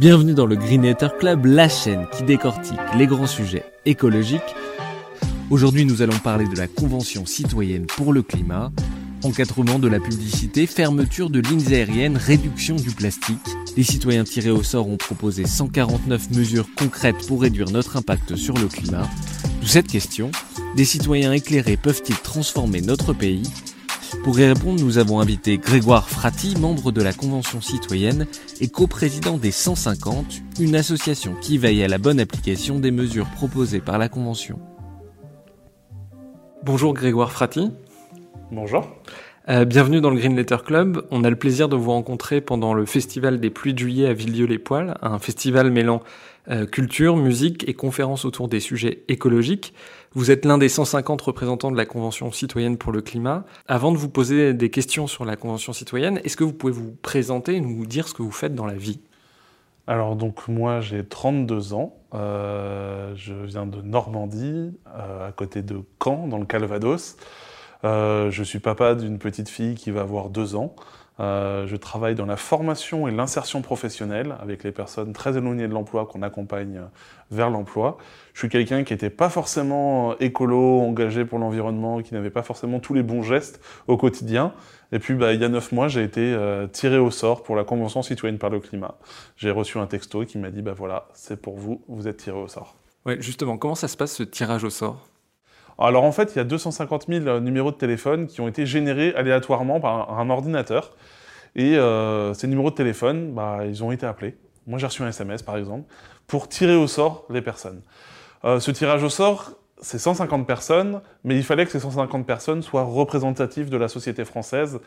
Bienvenue dans le Greenetter Club, la chaîne qui décortique les grands sujets écologiques. Aujourd'hui, nous allons parler de la Convention citoyenne pour le climat, encadrement de la publicité, fermeture de lignes aériennes, réduction du plastique. Les citoyens tirés au sort ont proposé 149 mesures concrètes pour réduire notre impact sur le climat. D'où cette question, des citoyens éclairés peuvent-ils transformer notre pays? Pour y répondre, nous avons invité Grégoire Frati, membre de la Convention citoyenne et coprésident des 150, une association qui veille à la bonne application des mesures proposées par la Convention. Bonjour Grégoire Frati. Bonjour. Euh, bienvenue dans le Green Letter Club. On a le plaisir de vous rencontrer pendant le Festival des pluies de juillet à Villieu-les-Poils, un festival mêlant euh, culture, musique et conférences autour des sujets écologiques. Vous êtes l'un des 150 représentants de la Convention citoyenne pour le climat. Avant de vous poser des questions sur la Convention citoyenne, est-ce que vous pouvez vous présenter et nous dire ce que vous faites dans la vie? Alors donc moi j'ai 32 ans, euh, je viens de Normandie, euh, à côté de Caen, dans le Calvados. Euh, je suis papa d'une petite fille qui va avoir deux ans. Euh, je travaille dans la formation et l'insertion professionnelle avec les personnes très éloignées de l'emploi qu'on accompagne euh, vers l'emploi. Je suis quelqu'un qui n'était pas forcément écolo, engagé pour l'environnement, qui n'avait pas forcément tous les bons gestes au quotidien. Et puis, bah, il y a neuf mois, j'ai été euh, tiré au sort pour la Convention citoyenne par le climat. J'ai reçu un texto qui m'a dit, bah voilà, c'est pour vous, vous êtes tiré au sort. Ouais, justement, comment ça se passe ce tirage au sort? Alors en fait, il y a 250 000 numéros de téléphone qui ont été générés aléatoirement par un ordinateur. Et euh, ces numéros de téléphone, bah, ils ont été appelés. Moi, j'ai reçu un SMS, par exemple, pour tirer au sort les personnes. Euh, ce tirage au sort, c'est 150 personnes, mais il fallait que ces 150 personnes soient représentatives de la société française.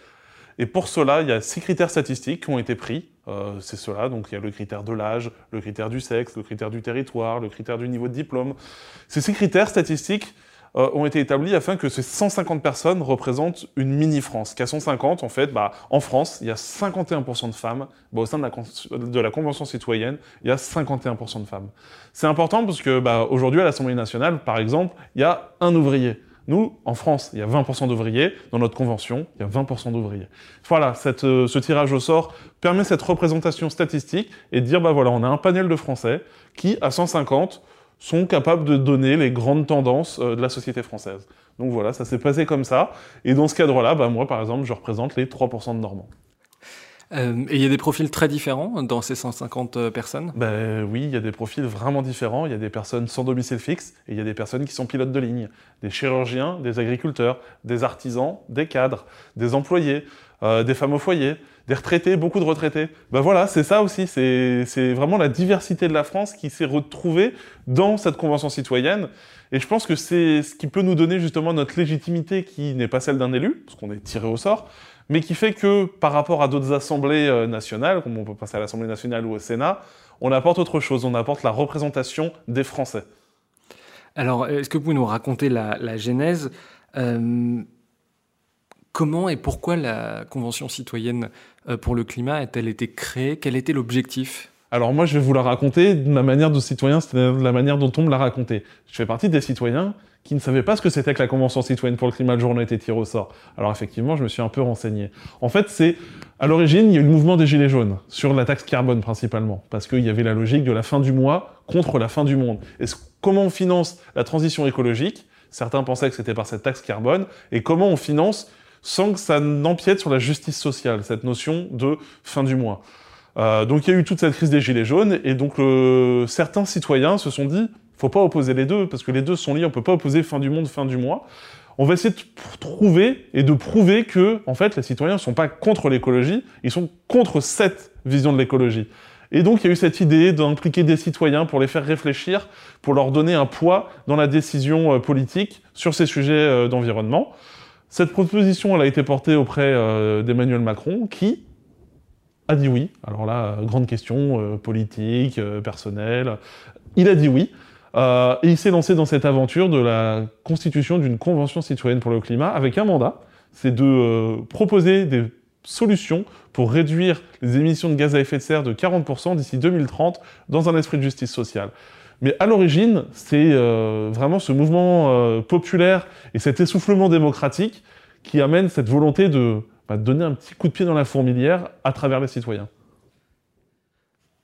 Et pour cela, il y a six critères statistiques qui ont été pris. Euh, c'est cela, donc il y a le critère de l'âge, le critère du sexe, le critère du territoire, le critère du niveau de diplôme. Ces six critères statistiques euh, ont été établis afin que ces 150 personnes représentent une mini-France. Qu'à 150, en fait, bah, en France, il y a 51% de femmes. Bah, au sein de la, Convention citoyenne, il y a 51% de femmes. C'est important parce que bah, aujourd'hui, à l'Assemblée nationale, par exemple, il y a un ouvrier. Nous, en France, il y a 20% d'ouvriers. Dans notre convention, il y a 20% d'ouvriers. Voilà, euh, ce tirage au sort permet cette représentation statistique et de dire, bah voilà, on a un panel de Français qui, à 150, sont capables de donner les grandes tendances euh, de la société française. Donc voilà, ça s'est passé comme ça. Et dans ce cadre-là, bah, moi, par exemple, je représente les 3% de Normands. Euh, et il y a des profils très différents dans ces 150 euh, personnes? Ben, Oui, il y a des profils vraiment différents. Il y a des personnes sans domicile fixe et il y a des personnes qui sont pilotes de ligne. Des chirurgiens, des agriculteurs, des artisans, des cadres, des employés, euh, des femmes au foyer, des retraités, beaucoup de retraités. Ben voilà, c'est ça aussi. C'est vraiment la diversité de la France qui s'est retrouvée dans cette convention citoyenne. Et je pense que c'est ce qui peut nous donner justement notre légitimité qui n'est pas celle d'un élu, parce qu'on est tiré au sort, mais qui fait que par rapport à d'autres assemblées euh, nationales, comme on peut passer à l'Assemblée nationale ou au Sénat, on apporte autre chose, on apporte la représentation des Français. Alors, est-ce que vous pouvez nous raconter la, genèse? Euh, Comment et pourquoi la Convention citoyenne euh, pour le climat a-t-elle été créée? Quel était l'objectif? Alors moi, je vais vous la raconter de ma manière de citoyen, c'est la manière dont on me l'a raconté. Je fais partie des citoyens qui ne savaient pas ce que c'était que la Convention citoyenne pour le climat, le jour où tiré au sort. Alors effectivement, je me suis un peu renseigné. En fait, c'est à l'origine, il y a eu le mouvement des Gilets jaunes, sur la taxe carbone principalement, parce qu'il y avait la logique de la fin du mois contre la fin du monde. Et comment on finance la transition écologique? Certains pensaient que c'était par cette taxe carbone, et comment on finance sans que ça n'empiète sur la justice sociale, cette notion de fin du mois. Euh, donc il y a eu toute cette crise des gilets jaunes, et donc euh, certains citoyens se sont dit, faut pas opposer les deux, parce que les deux sont liés, on peut pas opposer fin du monde, fin du mois. On va essayer de trouver et de prouver que, en fait, les citoyens ne sont pas contre l'écologie, ils sont contre cette vision de l'écologie. Et donc il y a eu cette idée d'impliquer des citoyens pour les faire réfléchir, pour leur donner un poids dans la décision euh, politique sur ces sujets d'environnement. Cette proposition, a été portée auprès d'Emmanuel Macron, qui, a dit oui. Alors là, grande question politique, personnelle. Il a dit oui. et il s'est lancé dans cette aventure de la constitution d'une convention citoyenne pour le climat avec un mandat, c'est de proposer des solutions pour réduire les émissions de gaz à effet de serre de 40% d'ici 2030 dans un esprit de justice sociale. Mais à l'origine, c'est euh, vraiment ce mouvement euh, populaire et cet essoufflement démocratique qui amène cette volonté de bah, donner un petit coup de pied dans la fourmilière à travers les citoyens.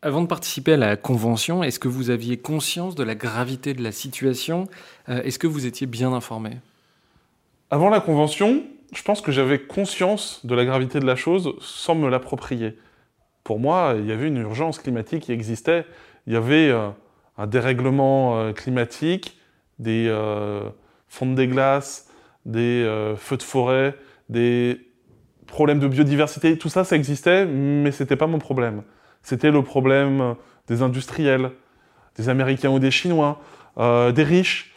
Avant de participer à la convention, est-ce que vous aviez conscience de la gravité de la situation? Euh, Est-ce que vous étiez bien informé? Avant la convention, je pense que j'avais conscience de la gravité de la chose sans me l'approprier. Pour moi, il y avait une urgence climatique qui existait. Il y avait un dérèglement euh, climatique, des euh, fonds des glaces, des feux de forêt, des problèmes de biodiversité. Tout ça, ça existait, mais ce n'était pas mon problème. C'était le problème des industriels, des Américains ou des Chinois, des riches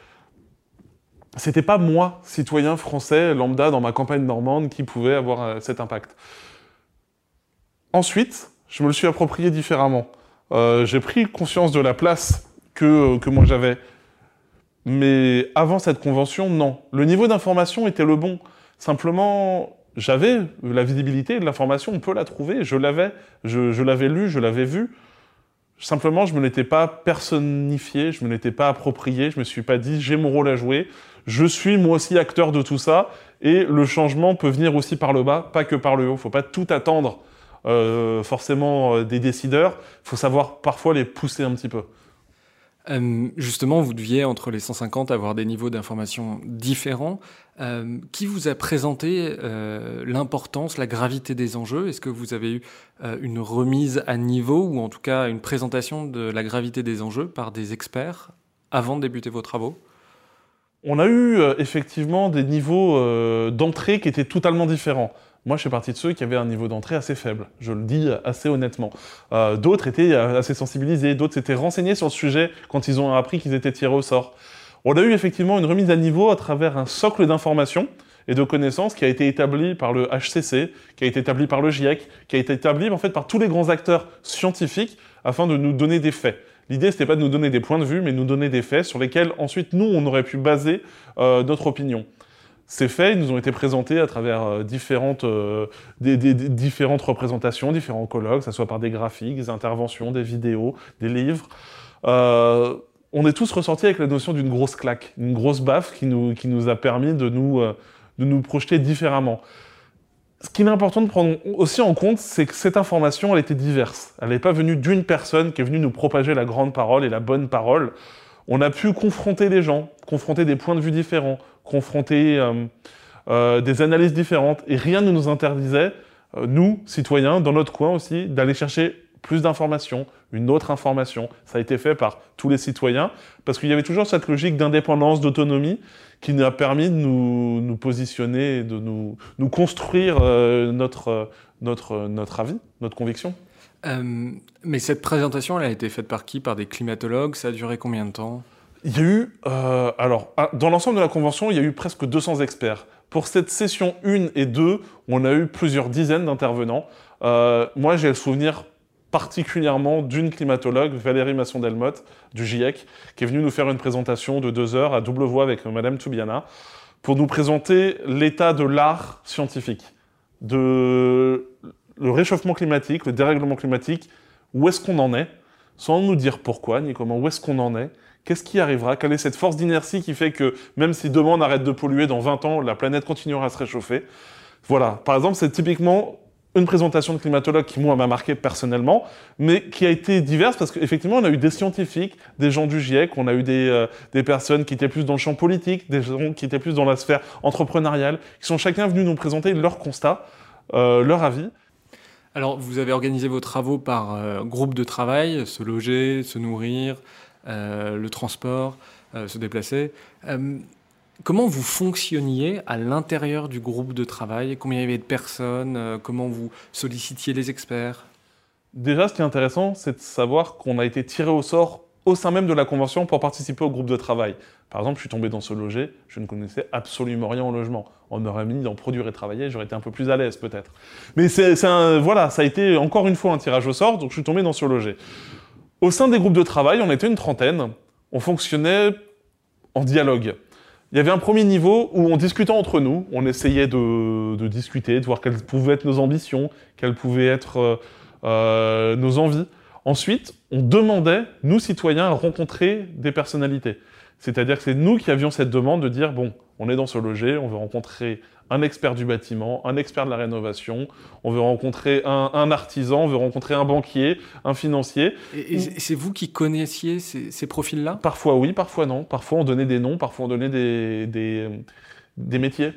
c'était pas moi, citoyen français lambda dans ma campagne normande, qui pouvait avoir euh, cet impact. Ensuite, je me le suis approprié différemment. Euh, j'ai pris conscience de la place que, que moi j'avais. Mais avant cette convention, non. Le niveau d'information était le bon. Simplement, j'avais la visibilité de l'information, on peut la trouver, je l'avais, je, je l'avais lu, je l'avais vu. Simplement, je ne me l'étais pas personnifié, je ne me l'étais pas approprié, je me suis pas dit j'ai mon rôle à jouer, je suis moi aussi acteur de tout ça, et le changement peut venir aussi par le bas, pas que par le haut. Il faut pas tout attendre euh, forcément euh, des décideurs, il faut savoir parfois les pousser un petit peu. Euh, justement, vous deviez, entre les 150, avoir des niveaux d'information différents. qui vous a présenté l'importance, la gravité des enjeux? Est-ce que vous avez eu une remise à niveau, ou en tout cas une présentation de la gravité des enjeux par des experts avant de débuter vos travaux? On a eu euh, effectivement des niveaux euh, d'entrée qui étaient totalement différents. Moi, je suis parti de ceux qui avaient un niveau d'entrée assez faible, je le dis assez honnêtement. Euh, d'autres étaient assez sensibilisés, d'autres s'étaient renseignés sur le sujet quand ils ont appris qu'ils étaient tirés au sort. On a eu effectivement une remise à niveau à travers un socle d'informations et de connaissances qui a été établi par le HCC, qui a été établi par le GIEC, qui a été établi en fait par tous les grands acteurs scientifiques afin de nous donner des faits. L'idée, c'était pas de nous donner des points de vue, mais de nous donner des faits sur lesquels ensuite nous, on aurait pu baser euh, notre opinion. Ces faits, ils nous ont été présentés à travers euh, différentes, euh, différentes représentations, différents colloques, que ce soit par des graphiques, des interventions, des vidéos, des livres. on est tous ressortis avec la notion d'une grosse claque, une grosse baffe qui nous, a permis de nous, de nous projeter différemment ce qui est important de prendre aussi en compte, c'est que cette information, elle était diverse. Elle n'est pas venue d'une personne qui est venue nous propager la grande parole et la bonne parole. On a pu confronter des gens, confronter des points de vue différents, confronter euh, euh, des analyses différentes, et rien ne nous interdisait, euh, nous, citoyens, dans notre coin aussi, d'aller chercher plus d'informations, une autre information. Ça a été fait par tous les citoyens, parce qu'il y avait toujours cette logique d'indépendance, d'autonomie, qui nous a permis de nous, positionner, de nous, construire euh, notre, avis, notre conviction. Mais cette présentation, elle a été faite par qui? Par des climatologues? Ça a duré combien de temps? Il y a eu, euh, alors, dans l'ensemble de la convention, il y a eu presque 200 experts. Pour cette session 1 et 2, on a eu plusieurs dizaines d'intervenants. moi, j'ai le souvenir particulièrement d'une climatologue, Valérie Masson-Delmotte, du GIEC, qui est venue nous faire une présentation de deux heures à double voix avec Madame Toubiana, pour nous présenter l'état de l'art scientifique, de le réchauffement climatique, le dérèglement climatique, où est-ce qu'on en est, sans nous dire pourquoi, ni comment, où est-ce qu'on en est, qu'est-ce qui arrivera, quelle est cette force d'inertie qui fait que même si demain on arrête de polluer, dans 20 ans, la planète continuera à se réchauffer? Voilà, par exemple, c'est typiquement une présentation de climatologue qui, moi, m'a marqué personnellement, mais qui a été diverse parce qu'effectivement, on a eu des scientifiques, des gens du GIEC, on a eu des, euh, des personnes qui étaient plus dans le champ politique, des gens qui étaient plus dans la sphère entrepreneuriale, qui sont chacun venus nous présenter leur constat, euh, leur avis. Alors, vous avez organisé vos travaux par euh, groupe de travail, se loger, se nourrir, le transport, se déplacer. Comment vous fonctionniez à l'intérieur du groupe de travail? Combien il y avait de personnes? Euh, Comment vous sollicitiez les experts? Déjà, ce qui est intéressant, c'est de savoir qu'on a été tiré au sort au sein même de la convention pour participer au groupe de travail. Par exemple, je suis tombé dans ce loger, je ne connaissais absolument rien au logement. On m'aurait mis dans produire et travailler, j'aurais été un peu plus à l'aise peut-être. Mais c'est, voilà, ça a été encore une fois un tirage au sort, donc je suis tombé dans ce loger. Au sein des groupes de travail, on était une trentaine, on fonctionnait en dialogue. Il y avait un premier niveau où on discutait entre nous, on essayait de, discuter, de voir quelles pouvaient être nos ambitions, quelles pouvaient être euh, euh, nos envies. Ensuite, on demandait, nous citoyens, à rencontrer des personnalités. C'est-à-dire que c'est nous qui avions cette demande de dire, bon, on est dans ce loger, on veut rencontrer un expert du bâtiment, un expert de la rénovation, on veut rencontrer un, artisan, on veut rencontrer un banquier, un financier. Et, c'est vous qui connaissiez ces, profils-là? Parfois oui, parfois non. Parfois on donnait des noms, parfois on donnait des métiers.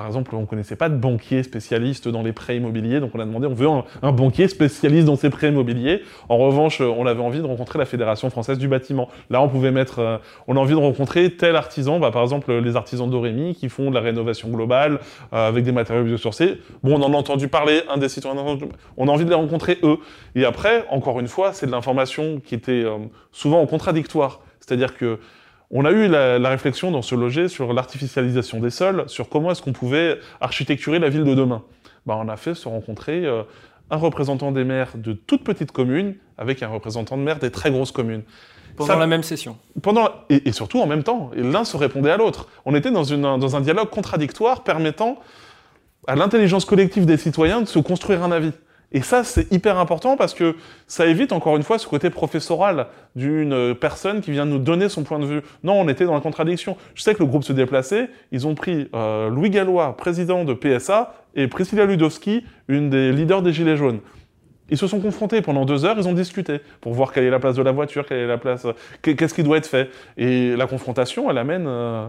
Par exemple, on ne connaissait pas de banquier spécialiste dans les prêts immobiliers, donc on a demandé, on veut un, banquier spécialiste dans ces prêts immobiliers. En revanche, on avait envie de rencontrer la Fédération française du bâtiment. Là, on pouvait mettre, euh, on a envie de rencontrer tel artisan, bah, par exemple les artisans d'Orémy qui font de la rénovation globale euh, avec des matériaux biosourcés. Bon, on en a entendu parler, un des citoyens, on a envie de les rencontrer eux. Et après, encore une fois, c'est de l'information qui était euh, souvent en contradictoire. C'est-à-dire que on a eu la, réflexion dans ce loger sur l'artificialisation des sols, sur comment est-ce qu'on pouvait architecturer la ville de demain. Bah, on a fait se rencontrer euh, un représentant des maires de toutes petites communes avec un représentant de maires des très grosses communes. Pendant la même session. Pendant, et, surtout en même temps. Et l'un se répondait à l'autre. On était dans, dans un dialogue contradictoire permettant à l'intelligence collective des citoyens de se construire un avis. Et ça, c'est hyper important parce que ça évite encore une fois ce côté professoral d'une personne qui vient nous donner son point de vue. Non, on était dans la contradiction. Je sais que le groupe se déplaçait, ils ont pris euh, Louis Gallois, président de PSA, et Priscilla Ludowski, une des leaders des Gilets jaunes. Ils se sont confrontés pendant deux heures, ils ont discuté pour voir quelle est la place de la voiture, quelle est la place, qu'est-ce qui doit être fait. Et la confrontation, elle amène euh,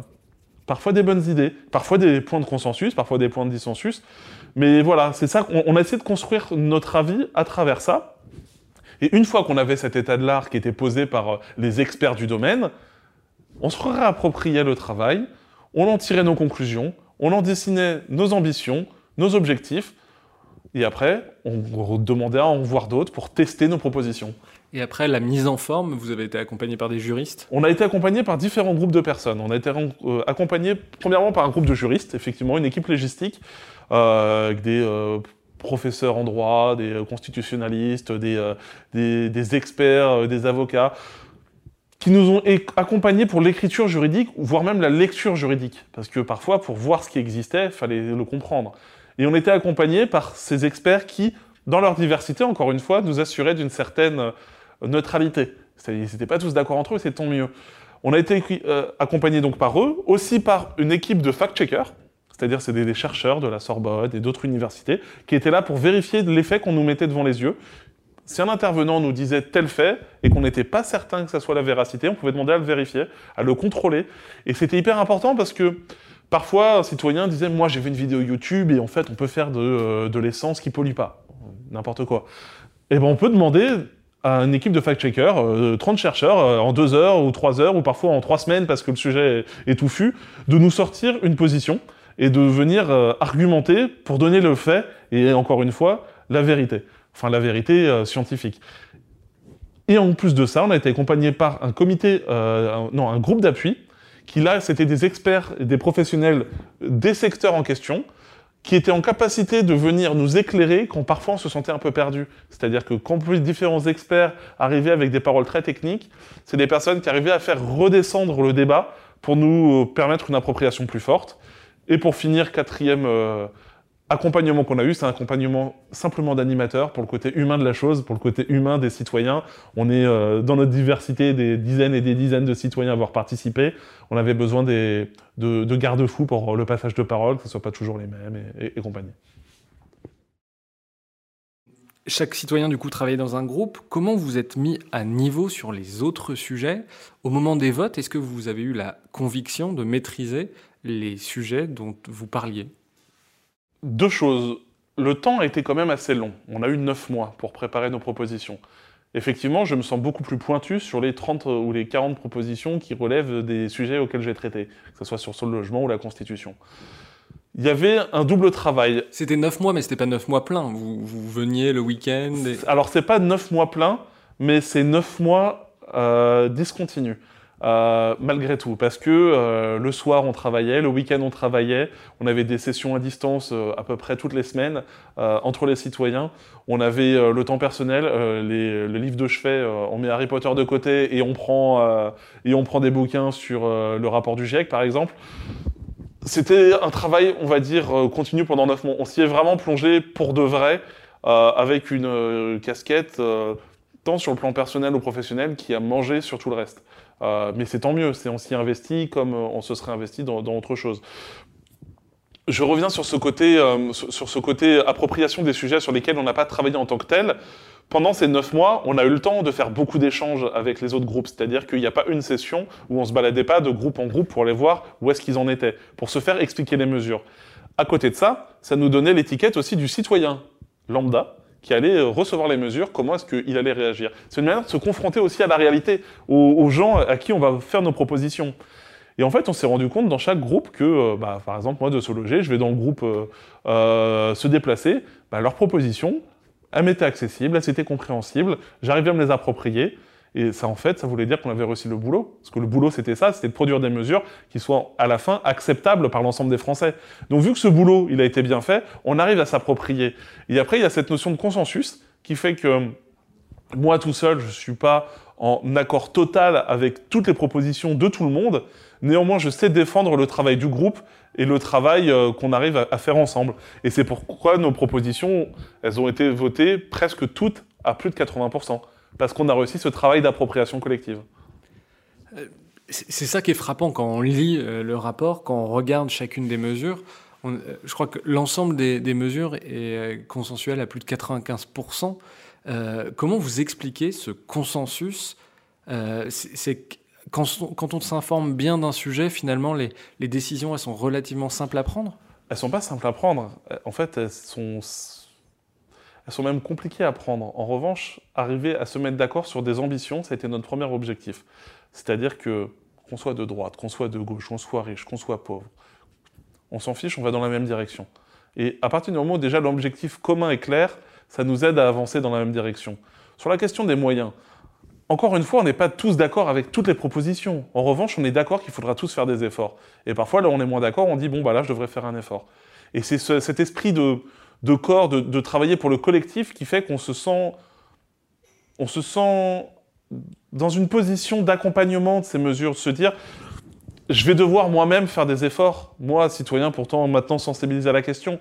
parfois des bonnes idées, parfois des points de consensus, parfois des points de dissensus. Mais voilà, c'est ça, on, a essayé de construire notre avis à travers ça. Et une fois qu'on avait cet état de l'art qui était posé par euh, les experts du domaine, on se réappropriait le travail, on en tirait nos conclusions, on en dessinait nos ambitions, nos objectifs, et après, on demandait à en voir d'autres pour tester nos propositions. Et après, la mise en forme, vous avez été accompagné par des juristes? On a été accompagné par différents groupes de personnes. On a été euh, accompagné premièrement par un groupe de juristes, effectivement, une équipe légistique, avec des euh, professeurs en droit, des constitutionnalistes, des, experts, des avocats, qui nous ont accompagnés pour l'écriture juridique, voire même la lecture juridique. Parce que parfois, pour voir ce qui existait, il fallait le comprendre. Et on était accompagnés par ces experts qui, dans leur diversité, encore une fois, nous assuraient d'une certaine neutralité. Ils n'étaient pas tous d'accord entre eux, c'est tant mieux. On a été euh, accompagné donc par eux, aussi par une équipe de fact-checkers, c'est-à-dire c'est des, chercheurs de la Sorbonne et d'autres universités, qui étaient là pour vérifier les faits qu'on nous mettait devant les yeux. Si un intervenant nous disait tel fait et qu'on n'était pas certain que ça soit la véracité, on pouvait demander à le vérifier, à le contrôler. Et c'était hyper important parce que parfois, un citoyen disait Moi, j'ai vu une vidéo YouTube et en fait, on peut faire de, euh, l'essence qui pollue pas. N'importe quoi. Et eh ben, on peut demander à une équipe de fact-checkers, 30 euh, chercheurs, euh, en deux heures ou trois heures, ou parfois en trois semaines parce que le sujet est, touffu, de nous sortir une position et de venir euh, argumenter pour donner le fait, et encore une fois, la vérité. Enfin, la vérité scientifique. Et en plus de ça, on a été accompagné par un comité, non, un groupe d'appui, qui là, c'était des experts et des professionnels des secteurs en question, qui étaient en capacité de venir nous éclairer quand parfois on se sentait un peu perdu. C'est-à-dire que quand plus différents experts arrivaient avec des paroles très techniques, c'est des personnes qui arrivaient à faire redescendre le débat pour nous permettre une appropriation plus forte. Et pour finir, quatrième euh, accompagnement qu'on a eu, c'est un accompagnement simplement d'animateurs pour le côté humain de la chose, pour le côté humain des citoyens. On est euh, dans notre diversité des dizaines et des dizaines de citoyens à avoir participé. On avait besoin de, garde-fous pour le passage de parole, que ce ne soit pas toujours les mêmes et, compagnie. Chaque citoyen, du coup, travaillait dans un groupe. Comment vous êtes mis à niveau sur les autres sujets? Au moment des votes, est-ce que vous avez eu la conviction de maîtriser les sujets dont vous parliez deux choses. Le temps a été quand même assez long. On a eu neuf mois pour préparer nos propositions. Effectivement, je me sens beaucoup plus pointu sur les 30 ou les 40 propositions qui relèvent des sujets auxquels j'ai traité, que ce soit sur le logement ou la Constitution. Il y avait un double travail. C'était neuf mois, mais c'était pas neuf mois pleins. Vous, veniez le week-end Alors, c'est pas neuf mois pleins, mais c'est neuf mois euh, discontinue. Euh, malgré tout, parce que euh, le soir on travaillait, le week-end on travaillait, on avait des sessions à distance euh, à peu près toutes les semaines entre les citoyens, on avait le temps personnel, les, le livre de chevet, on met Harry Potter de côté et on prend, et on prend des bouquins sur le rapport du GIEC par exemple. C'était un travail, on va dire, continu pendant neuf mois. On s'y est vraiment plongé pour de vrai, avec une casquette tant sur le plan personnel ou professionnel qui a mangé sur tout le reste. Euh, mais c'est tant mieux, on s'y investit comme euh, on se serait investi dans, dans autre chose. Je reviens sur ce côté, euh, sur ce côté appropriation des sujets sur lesquels on n'a pas travaillé en tant que tel. Pendant ces neuf mois, on a eu le temps de faire beaucoup d'échanges avec les autres groupes, c'est-à-dire qu'il n'y a pas une session où on se baladait pas de groupe en groupe pour aller voir où est-ce qu'ils en étaient, pour se faire expliquer les mesures. À côté de ça, ça nous donnait l'étiquette aussi du citoyen lambda qui allait euh, recevoir les mesures, comment est-ce qu'il allait réagir. C'est une manière de se confronter aussi à la réalité, aux, gens à qui on va faire nos propositions. Et en fait, on s'est rendu compte dans chaque groupe que, euh, bah, par exemple, moi de se loger, je vais dans le groupe euh, se déplacer, bah, leurs propositions, elles m'étaient accessibles, elles étaient compréhensibles, j'arrivais à me les approprier. Et ça, en fait, ça voulait dire qu'on avait réussi le boulot. Parce que le boulot, c'était ça, c'était de produire des mesures qui soient, à la fin, acceptables par l'ensemble des Français. Donc, vu que ce boulot, il a été bien fait, on arrive à s'approprier. Et après, il y a cette notion de consensus qui fait que moi, tout seul, je suis pas en accord total avec toutes les propositions de tout le monde. Néanmoins, je sais défendre le travail du groupe et le travail euh, qu'on arrive à faire ensemble. Et c'est pourquoi nos propositions, elles ont été votées presque toutes à plus de 80%. Parce qu'on a réussi ce travail d'appropriation collective. C'est c'est ça qui est frappant quand on lit euh, le rapport, quand on regarde chacune des mesures. On- euh, je crois que l'ensemble des, des mesures est euh, consensuel à plus de 95%. Euh, comment vous expliquez ce consensus Euh, C'est quand, on- quand on s'informe bien d'un sujet, finalement, les, les décisions elles sont relativement simples à prendre? Elles sont pas simples à prendre. Euh, En fait, elles sont, sont même compliquées à prendre. En revanche, arriver à se mettre d'accord sur des ambitions, ça a été notre premier objectif. C'est-à-dire que qu'on soit de droite, qu'on soit de gauche, qu'on soit riche, qu'on soit pauvre, on s'en fiche, on va dans la même direction. Et à partir du moment où déjà l'objectif commun est clair, ça nous aide à avancer dans la même direction. Sur la question des moyens, encore une fois, on n'est pas tous d'accord avec toutes les propositions. En revanche, on est d'accord qu'il faudra tous faire des efforts. Et parfois, là, on est moins d'accord, on dit, bon, bah là, je devrais faire un effort. Et c'est ce- cet esprit de, de corps, de, travailler pour le collectif qui fait qu'on se sent, on se sent dans une position d'accompagnement de ces mesures, de se dire, je vais devoir moi-même faire des efforts, moi, citoyen, pourtant maintenant sensibilisé à la question.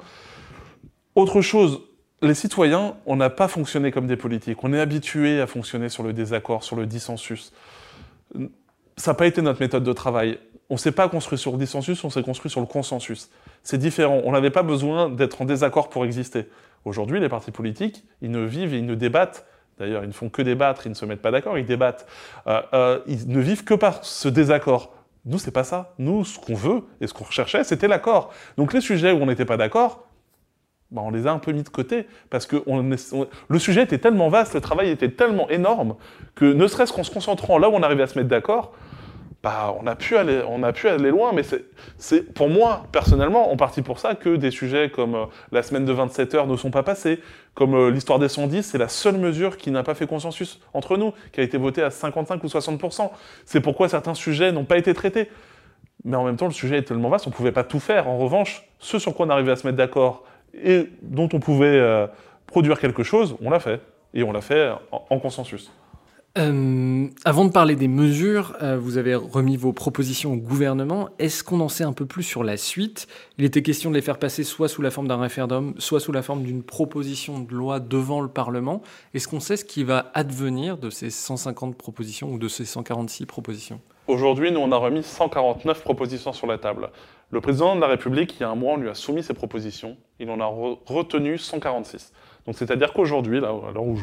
Autre chose, les citoyens, on n'a pas fonctionné comme des politiques. On est habitué à fonctionner sur le désaccord, sur le dissensus. Ça n'a pas été notre méthode de travail. On ne s'est pas construit sur le dissensus, on s'est construit sur le consensus. C'est différent. On n'avait pas besoin d'être en désaccord pour exister. Aujourd'hui, les partis politiques, ils ne vivent et ils ne débattent. D'ailleurs, ils ne font que débattre, ils ne se mettent pas d'accord, ils débattent. Euh, euh, ils ne vivent que par ce désaccord. Nous, c'est pas ça. Nous, ce qu'on veut et ce qu'on recherchait, c'était l'accord. Donc les sujets où on n'était pas d'accord, bah, on les a un peu mis de côté parce que le sujet était tellement vaste, le travail était tellement énorme que ne serait-ce qu'en se concentrant là où on arrivait à se mettre d'accord, on a pu aller, loin. Mais c'est- pour moi personnellement en partie pour ça que des sujets comme euh, la semaine de 27 heures ne sont pas passés, comme euh, l'histoire des 110, c'est la seule mesure qui n'a pas fait consensus entre nous, qui a été votée à 55 ou 60% C'est pourquoi certains sujets n'ont pas été traités. Mais en même temps, le sujet est tellement vaste, on ne pouvait pas tout faire. En revanche, ce sur quoi on arrivait à se mettre d'accord et dont on pouvait euh, produire quelque chose, on l'a fait. Et on l'a fait en consensus. Euh, avant de parler des mesures, euh, vous avez remis vos propositions au gouvernement. Est-ce qu'on en sait un peu plus sur la suite? Il était question de les faire passer soit sous la forme d'un référendum, soit sous la forme d'une proposition de loi devant le Parlement. Est-ce qu'on sait ce qui va advenir de ces 150 propositions ou de ces 146 propositions? Aujourd'hui, nous, on a remis 149 propositions sur la table. Le président de la République, il y a un mois, on lui a soumis ses propositions. Il en a re- retenu 146. Donc, c'est-à-dire qu'aujourd'hui, là, à l'heure où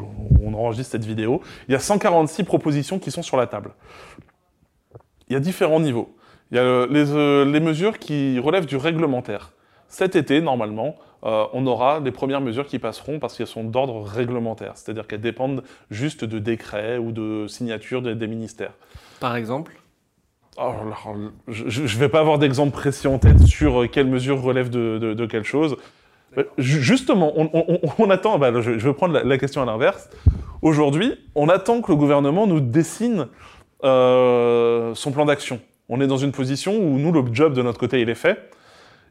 on enregistre cette vidéo, il y a 146 propositions qui sont sur la table. Il y a différents niveaux. Il y a euh, les, euh, les mesures qui relèvent du réglementaire. Cet été, normalement, euh, on aura les premières mesures qui passeront parce qu'elles sont d'ordre réglementaire, c'est-à-dire qu'elles dépendent juste de décrets ou de signatures des- des ministères. Par exemple? Oh, alors, je ne vais pas avoir d'exemple précis en tête sur euh, quelle mesure relève de, de, de quelle chose. Ju- Justement, on, on- attend, bah, je, vais prendre la, la question à l'inverse. Aujourd'hui, on attend que le gouvernement nous dessine euh, son plan d'action. On est dans une position où nous, le job de notre côté, il est fait.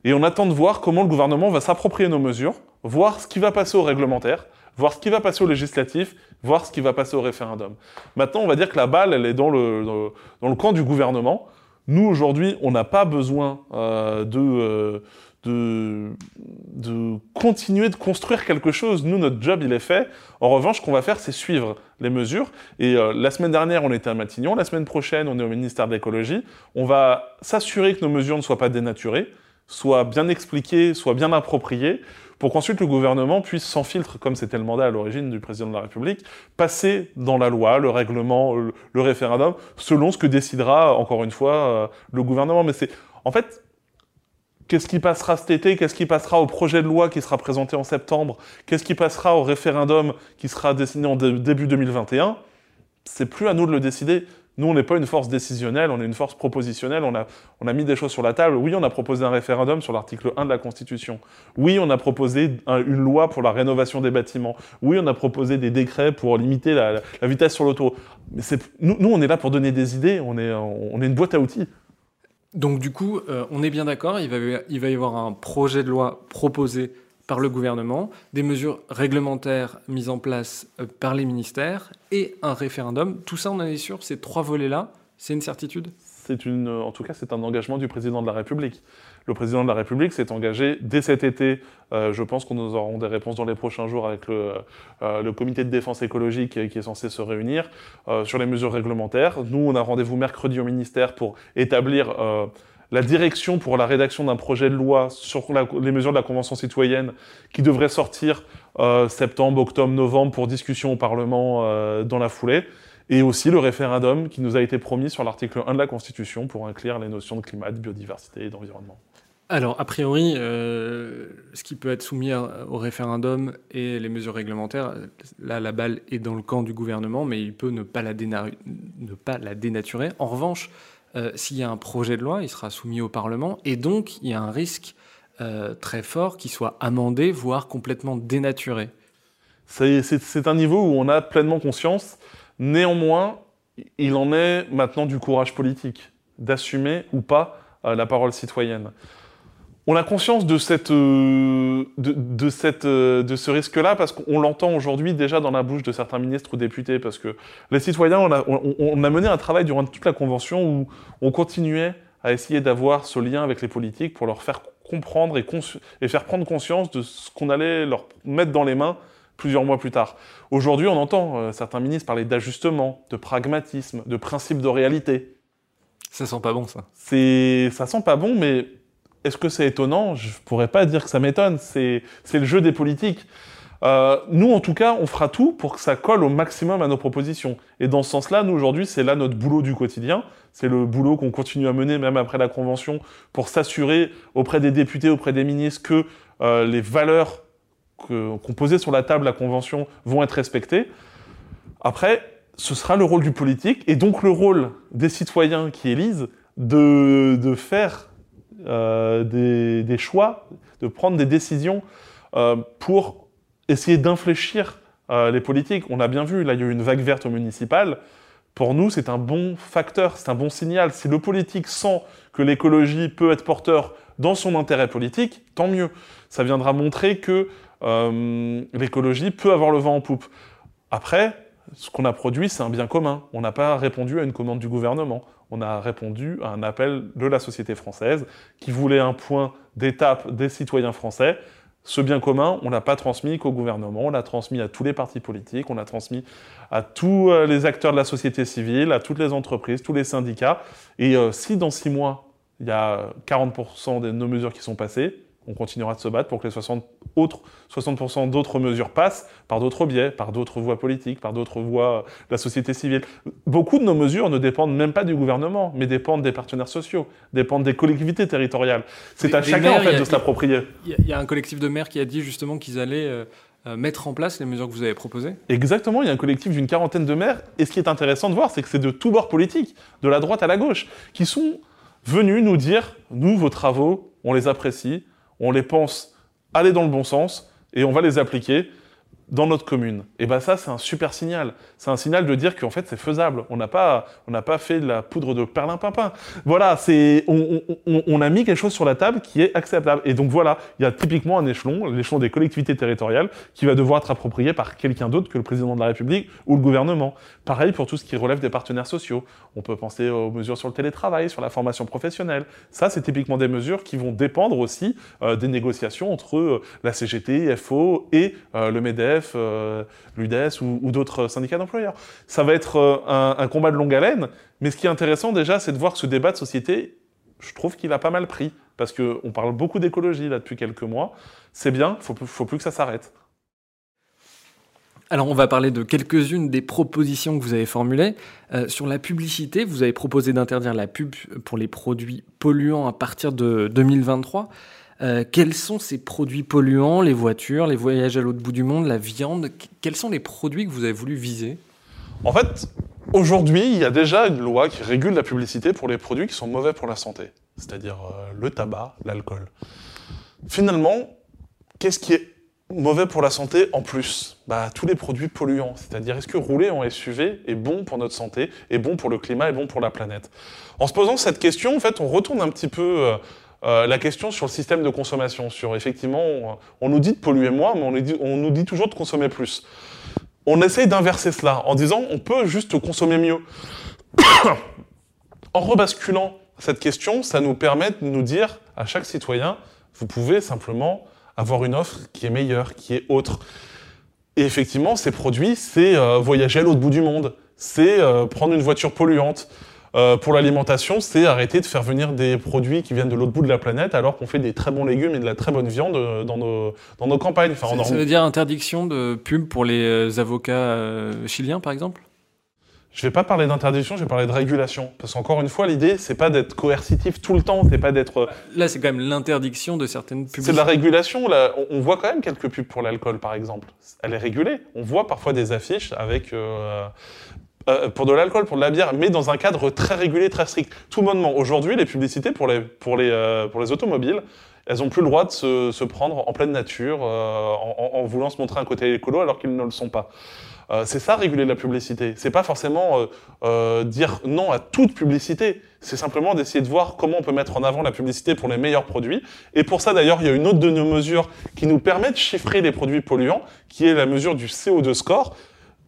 Et on attend de voir comment le gouvernement va s'approprier nos mesures, voir ce qui va passer au réglementaire, voir ce qui va passer au législatif, voir ce qui va passer au référendum. Maintenant, on va dire que la balle, elle est dans le, dans, le camp du gouvernement. Nous, aujourd'hui, on n'a pas besoin euh, de, euh, de, continuer de construire quelque chose. Nous, notre job, il est fait. En revanche, ce qu'on va faire, c'est suivre les mesures. Et euh, la semaine dernière, on était à Matignon. La semaine prochaine, on est au ministère de l'écologie. On va s'assurer que nos mesures ne soient pas dénaturées, soient bien expliquées, soient bien appropriées pour qu'ensuite le gouvernement puisse, sans filtre, comme c'était le mandat à l'origine du président de la République, passer dans la loi, le règlement, le, référendum, selon ce que décidera, encore une fois, euh, le gouvernement. Mais c'est, en fait, Qu'est-ce qui passera cet été? Qu'est-ce qui passera au projet de loi qui sera présenté en septembre? Qu'est-ce qui passera au référendum qui sera dessiné en début 2021 C'est plus à nous de le décider. Nous, on n'est pas une force décisionnelle, on est une force propositionnelle. On a, on a mis des choses sur la table. Oui, on a proposé un référendum sur l'article 1 de la Constitution. Oui, on a proposé une loi pour la rénovation des bâtiments. Oui, on a proposé des décrets pour limiter la, vitesse sur l'auto. Mais nous, nous, on est là pour donner des idées. On est, on est une boîte à outils. Donc du coup, euh, on est bien d'accord, il va, y avoir un projet de loi proposé par le gouvernement, des mesures réglementaires mises en place euh, par les ministères et un référendum. Tout ça, on en est sûr, ces trois volets-là, c'est une certitude? C'est une, en tout cas, c'est un engagement du président de la République. Le président de la République s'est engagé dès cet été. Euh, je pense qu'on nous aurons des réponses dans les prochains jours avec le, euh, comité de défense écologique qui est censé se réunir euh, sur les mesures réglementaires. Nous, on a rendez-vous mercredi au ministère pour établir la direction pour la rédaction d'un projet de loi sur les mesures de la Convention citoyenne qui devrait sortir septembre, octobre, novembre pour discussion au Parlement dans la foulée et aussi le référendum qui nous a été promis sur l'article 1 de la Constitution pour inclure les notions de climat, de biodiversité et d'environnement. Alors, a priori, euh, ce qui peut être soumis au référendum et les mesures réglementaires, là, la balle est dans le camp du gouvernement, mais il peut ne pas la, dénaturer. En revanche, euh, s'il y a un projet de loi, il sera soumis au Parlement, et donc il y a un risque euh, très fort qu'il soit amendé, voire complètement dénaturé. C'est un niveau où on a pleinement conscience Néanmoins, il en est maintenant du courage politique, d'assumer ou pas la parole citoyenne. On a conscience de, cette, euh, de, cette, euh, de ce risque-là parce qu'on l'entend aujourd'hui déjà dans la bouche de certains ministres ou députés, parce que les citoyens, on a, on a mené un travail durant toute la Convention où on continuait à essayer d'avoir ce lien avec les politiques pour leur faire comprendre et, et faire prendre conscience de ce qu'on allait leur mettre dans les mains plusieurs mois plus tard. Aujourd'hui, on entend euh, certains ministres parler d'ajustement, de pragmatisme, de principe de réalité. Ça sent pas bon, ça. C'est, ça sent pas bon, mais est-ce que c'est étonnant? Je pourrais pas dire que ça m'étonne. C'est, le jeu des politiques. Euh, nous, en tout cas, on fera tout pour que ça colle au maximum à nos propositions. Et dans ce sens-là, nous, aujourd'hui, c'est là notre boulot du quotidien. C'est le boulot qu'on continue à mener même après la Convention pour s'assurer auprès des députés, auprès des ministres, que euh, les valeurs qu'on posait sur la table la Convention vont être respectées. Après, ce sera le rôle du politique et donc le rôle des citoyens qui élisent de, de faire euh, des, choix, de prendre des décisions euh, pour essayer d'infléchir euh, les politiques. On a bien vu, là, il y a eu une vague verte au municipal. Pour nous, c'est un bon facteur, c'est un bon signal. Si le politique sent que l'écologie peut être porteur dans son intérêt politique, tant mieux. Ça viendra montrer que l'écologie peut avoir le vent en poupe. Après, ce qu'on a produit, c'est un bien commun. On n'a pas répondu à une commande du gouvernement. On a répondu à un appel de la société française qui voulait un point d'étape des citoyens français. Ce bien commun, on l'a pas transmis qu'au gouvernement, on l'a transmis à tous les partis politiques, on l'a transmis à tous euh, les acteurs de la société civile, à toutes les entreprises, tous les syndicats. Et euh, si dans six mois, il y a 40% de nos mesures qui sont passées, on continuera de se battre pour que les 60 autres, 60% d'autres mesures passent par d'autres biais, par d'autres voies politiques, par d'autres voies de la société civile. Beaucoup de nos mesures ne dépendent même pas du gouvernement, mais dépendent des partenaires sociaux, dépendent des collectivités territoriales. C'est à chacun en fait de se l'approprier. Il y, a un collectif de maires qui a dit justement qu'ils allaient euh, euh, mettre en place les mesures que vous avez proposées Exactement, il y a un collectif d'une quarantaine de maires, et ce qui est intéressant de voir, c'est que c'est de tous bords politiques, de la droite à la gauche, qui sont venus nous dire, nous, vos travaux, on les apprécie, on les pense aller dans le bon sens et on va les appliquer. Dans notre commune. Et ben ça, c'est un super signal. C'est un signal de dire qu'en fait, c'est faisable. On n'a pas, on n'a pas fait de la poudre de perlimpinpin. Voilà, c'est, on, on, on, a mis quelque chose sur la table qui est acceptable. Et donc voilà, il y a typiquement un échelon, l'échelon des collectivités territoriales, qui va devoir être approprié par quelqu'un d'autre que le président de la République ou le gouvernement. Pareil pour tout ce qui relève des partenaires sociaux. On peut penser aux mesures sur le télétravail, sur la formation professionnelle. Ça, c'est typiquement des mesures qui vont dépendre aussi euh, des négociations entre euh, la CGT, FO et euh, le MEDEF euh, l'UDES ou, d'autres syndicats d'employeurs. Ça va être euh, un, combat de longue haleine, mais ce qui est intéressant déjà, c'est de voir que ce débat de société, je trouve qu'il a pas mal pris, parce qu'on parle beaucoup d'écologie là depuis quelques mois. C'est bien, il ne faut plus que ça s'arrête. Alors on va parler de quelques-unes des propositions que vous avez formulées. Euh, sur la publicité, vous avez proposé d'interdire la pub pour les produits polluants à partir de 2023. Euh, quels sont ces produits polluants, les voitures, les voyages à l'autre bout du monde, la viande? Quels sont les produits que vous avez voulu viser? En fait, aujourd'hui, il y a déjà une loi qui régule la publicité pour les produits qui sont mauvais pour la santé, c'est-à-dire euh, le tabac, l'alcool. Finalement, qu'est-ce qui est mauvais pour la santé en plus? Bah, Tous les produits polluants, c'est-à-dire est-ce que rouler en SUV est bon pour notre santé, est bon pour le climat, est bon pour la planète? En se posant cette question, fait, on retourne un petit peu... Euh, euh, la question sur le système de consommation, sur effectivement, on, nous dit de polluer moins, mais on, nous dit toujours de consommer plus. On essaye d'inverser cela en disant on peut juste consommer mieux. en rebasculant cette question, ça nous permet de nous dire à chaque citoyen, vous pouvez simplement avoir une offre qui est meilleure, qui est autre. Et effectivement, ces produits, c'est euh, voyager à l'autre bout du monde, c'est euh, prendre une voiture polluante, euh, pour l'alimentation, c'est arrêter de faire venir des produits qui viennent de l'autre bout de la planète alors qu'on fait des très bons légumes et de la très bonne viande euh, dans nos, dans nos campagnes. Enfin, ça, veut dire interdiction de pub pour les euh, avocats chiliens, par exemple? Je vais pas parler d'interdiction, je vais parler de régulation. Parce qu'encore une fois, l'idée, c'est pas d'être coercitif tout le temps, c'est pas d'être. Là, c'est quand même l'interdiction de certaines pubs. C'est de la régulation. Là. On voit quand même quelques pubs pour l'alcool, par exemple. Elle est régulée. On voit parfois des affiches avec euh, pour de l'alcool, pour de la bière, mais dans un cadre très régulier, très strict. Tout bonnement, aujourd'hui, les publicités pour les, pour, les, euh, pour les automobiles, elles n'ont plus le droit de se, se, prendre en pleine nature euh, en, en, voulant se montrer un côté écolo alors qu'ils ne le sont pas. c'est ça réguler la publicité. C'est pas forcément dire non à toute publicité. C'est simplement d'essayer de voir comment on peut mettre en avant la publicité pour les meilleurs produits. Et pour ça, d'ailleurs, il y a une autre de nos mesures qui nous permet de chiffrer les produits polluants, qui est la mesure du CO2 score.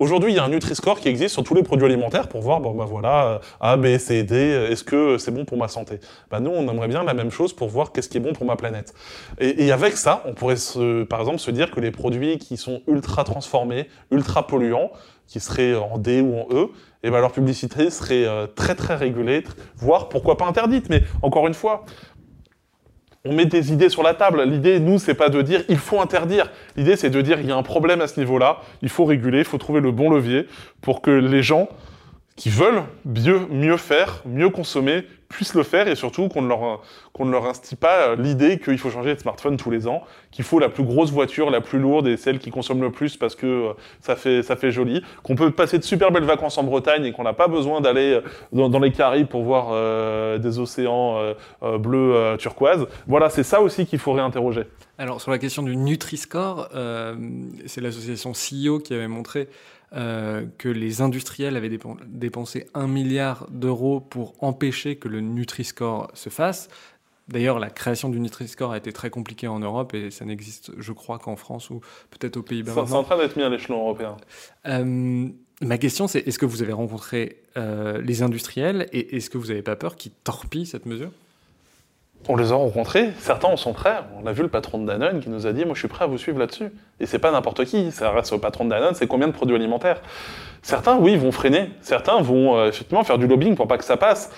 Aujourd'hui, il y a un Nutri-Score qui existe sur tous les produits alimentaires pour voir, bon, bah voilà, euh, A, B, C, D, est-ce que c'est bon pour ma santé? Bah, Nous, on aimerait bien la même chose pour voir qu'est-ce qui est bon pour ma planète. Et, avec ça, on pourrait, se, par exemple, se dire que les produits qui sont ultra transformés, ultra polluants, qui seraient en D ou en E, et ben leur publicité serait euh, très très régulée, voire pourquoi pas interdite. Mais encore une fois, on met des idées sur la table. L'idée, nous, c'est pas de dire il faut interdire. L'idée, c'est de dire il y a un problème à ce niveau-là, il faut réguler, il faut trouver le bon levier pour que les gens qui veulent mieux, mieux faire, mieux consommer, puissent le faire et surtout qu'on ne leur, qu'on ne leur instille pas l'idée qu'il faut changer de smartphone tous les ans, qu'il faut la plus grosse voiture, la plus lourde et celle qui consomme le plus parce que euh, ça fait, ça fait joli, qu'on peut passer de super belles vacances en Bretagne et qu'on n'a pas besoin d'aller euh, dans, les Caraïbes pour voir euh, des océans euh, bleus euh, turquoise. Voilà, c'est ça aussi qu'il faut réinterroger. Alors sur la question du Nutri-Score, c'est l'association CEO qui avait montré euh, que les industriels avaient dépensé un milliard d'euros pour empêcher que le Nutri-Score se fasse. D'ailleurs, la création du Nutri-Score a été très compliquée en Europe et ça n'existe, je crois, qu'en France ou peut-être aux Pays-Bas. C'est en train d'être mis à l'échelon européen. Euh, ma question, c'est est-ce que vous avez rencontré euh, les industriels et est-ce que vous n'avez pas peur qu'ils torpillent cette mesure? On les a rencontrés, certains en sont prêts. On a vu le patron de Danone qui nous a dit Moi, je suis prêt à vous suivre là-dessus. Et c'est pas n'importe qui, ça reste au patron de Danone, c'est combien de produits alimentaires Certains, oui, vont freiner. Certains vont euh, effectivement faire du lobbying pour pas que ça passe.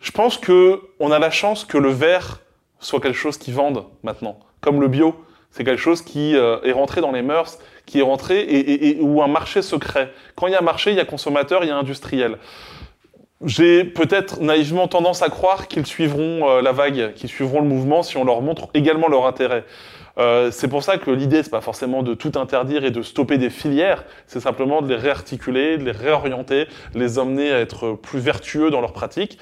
Je pense que on a la chance que le vert soit quelque chose qui vende maintenant, comme le bio. C'est quelque chose qui euh, est rentré dans les mœurs, qui est rentré et, où un marché se crée. Quand il y a marché, il y a consommateur, il y a industriel. J'ai peut-être naïvement tendance à croire qu'ils suivront euh, la vague, qu'ils suivront le mouvement si on leur montre également leur intérêt. Euh, c'est pour ça que l'idée, c'est pas forcément de tout interdire et de stopper des filières, c'est simplement de les réarticuler, de les réorienter, les emmener à être plus vertueux dans leurs pratiques.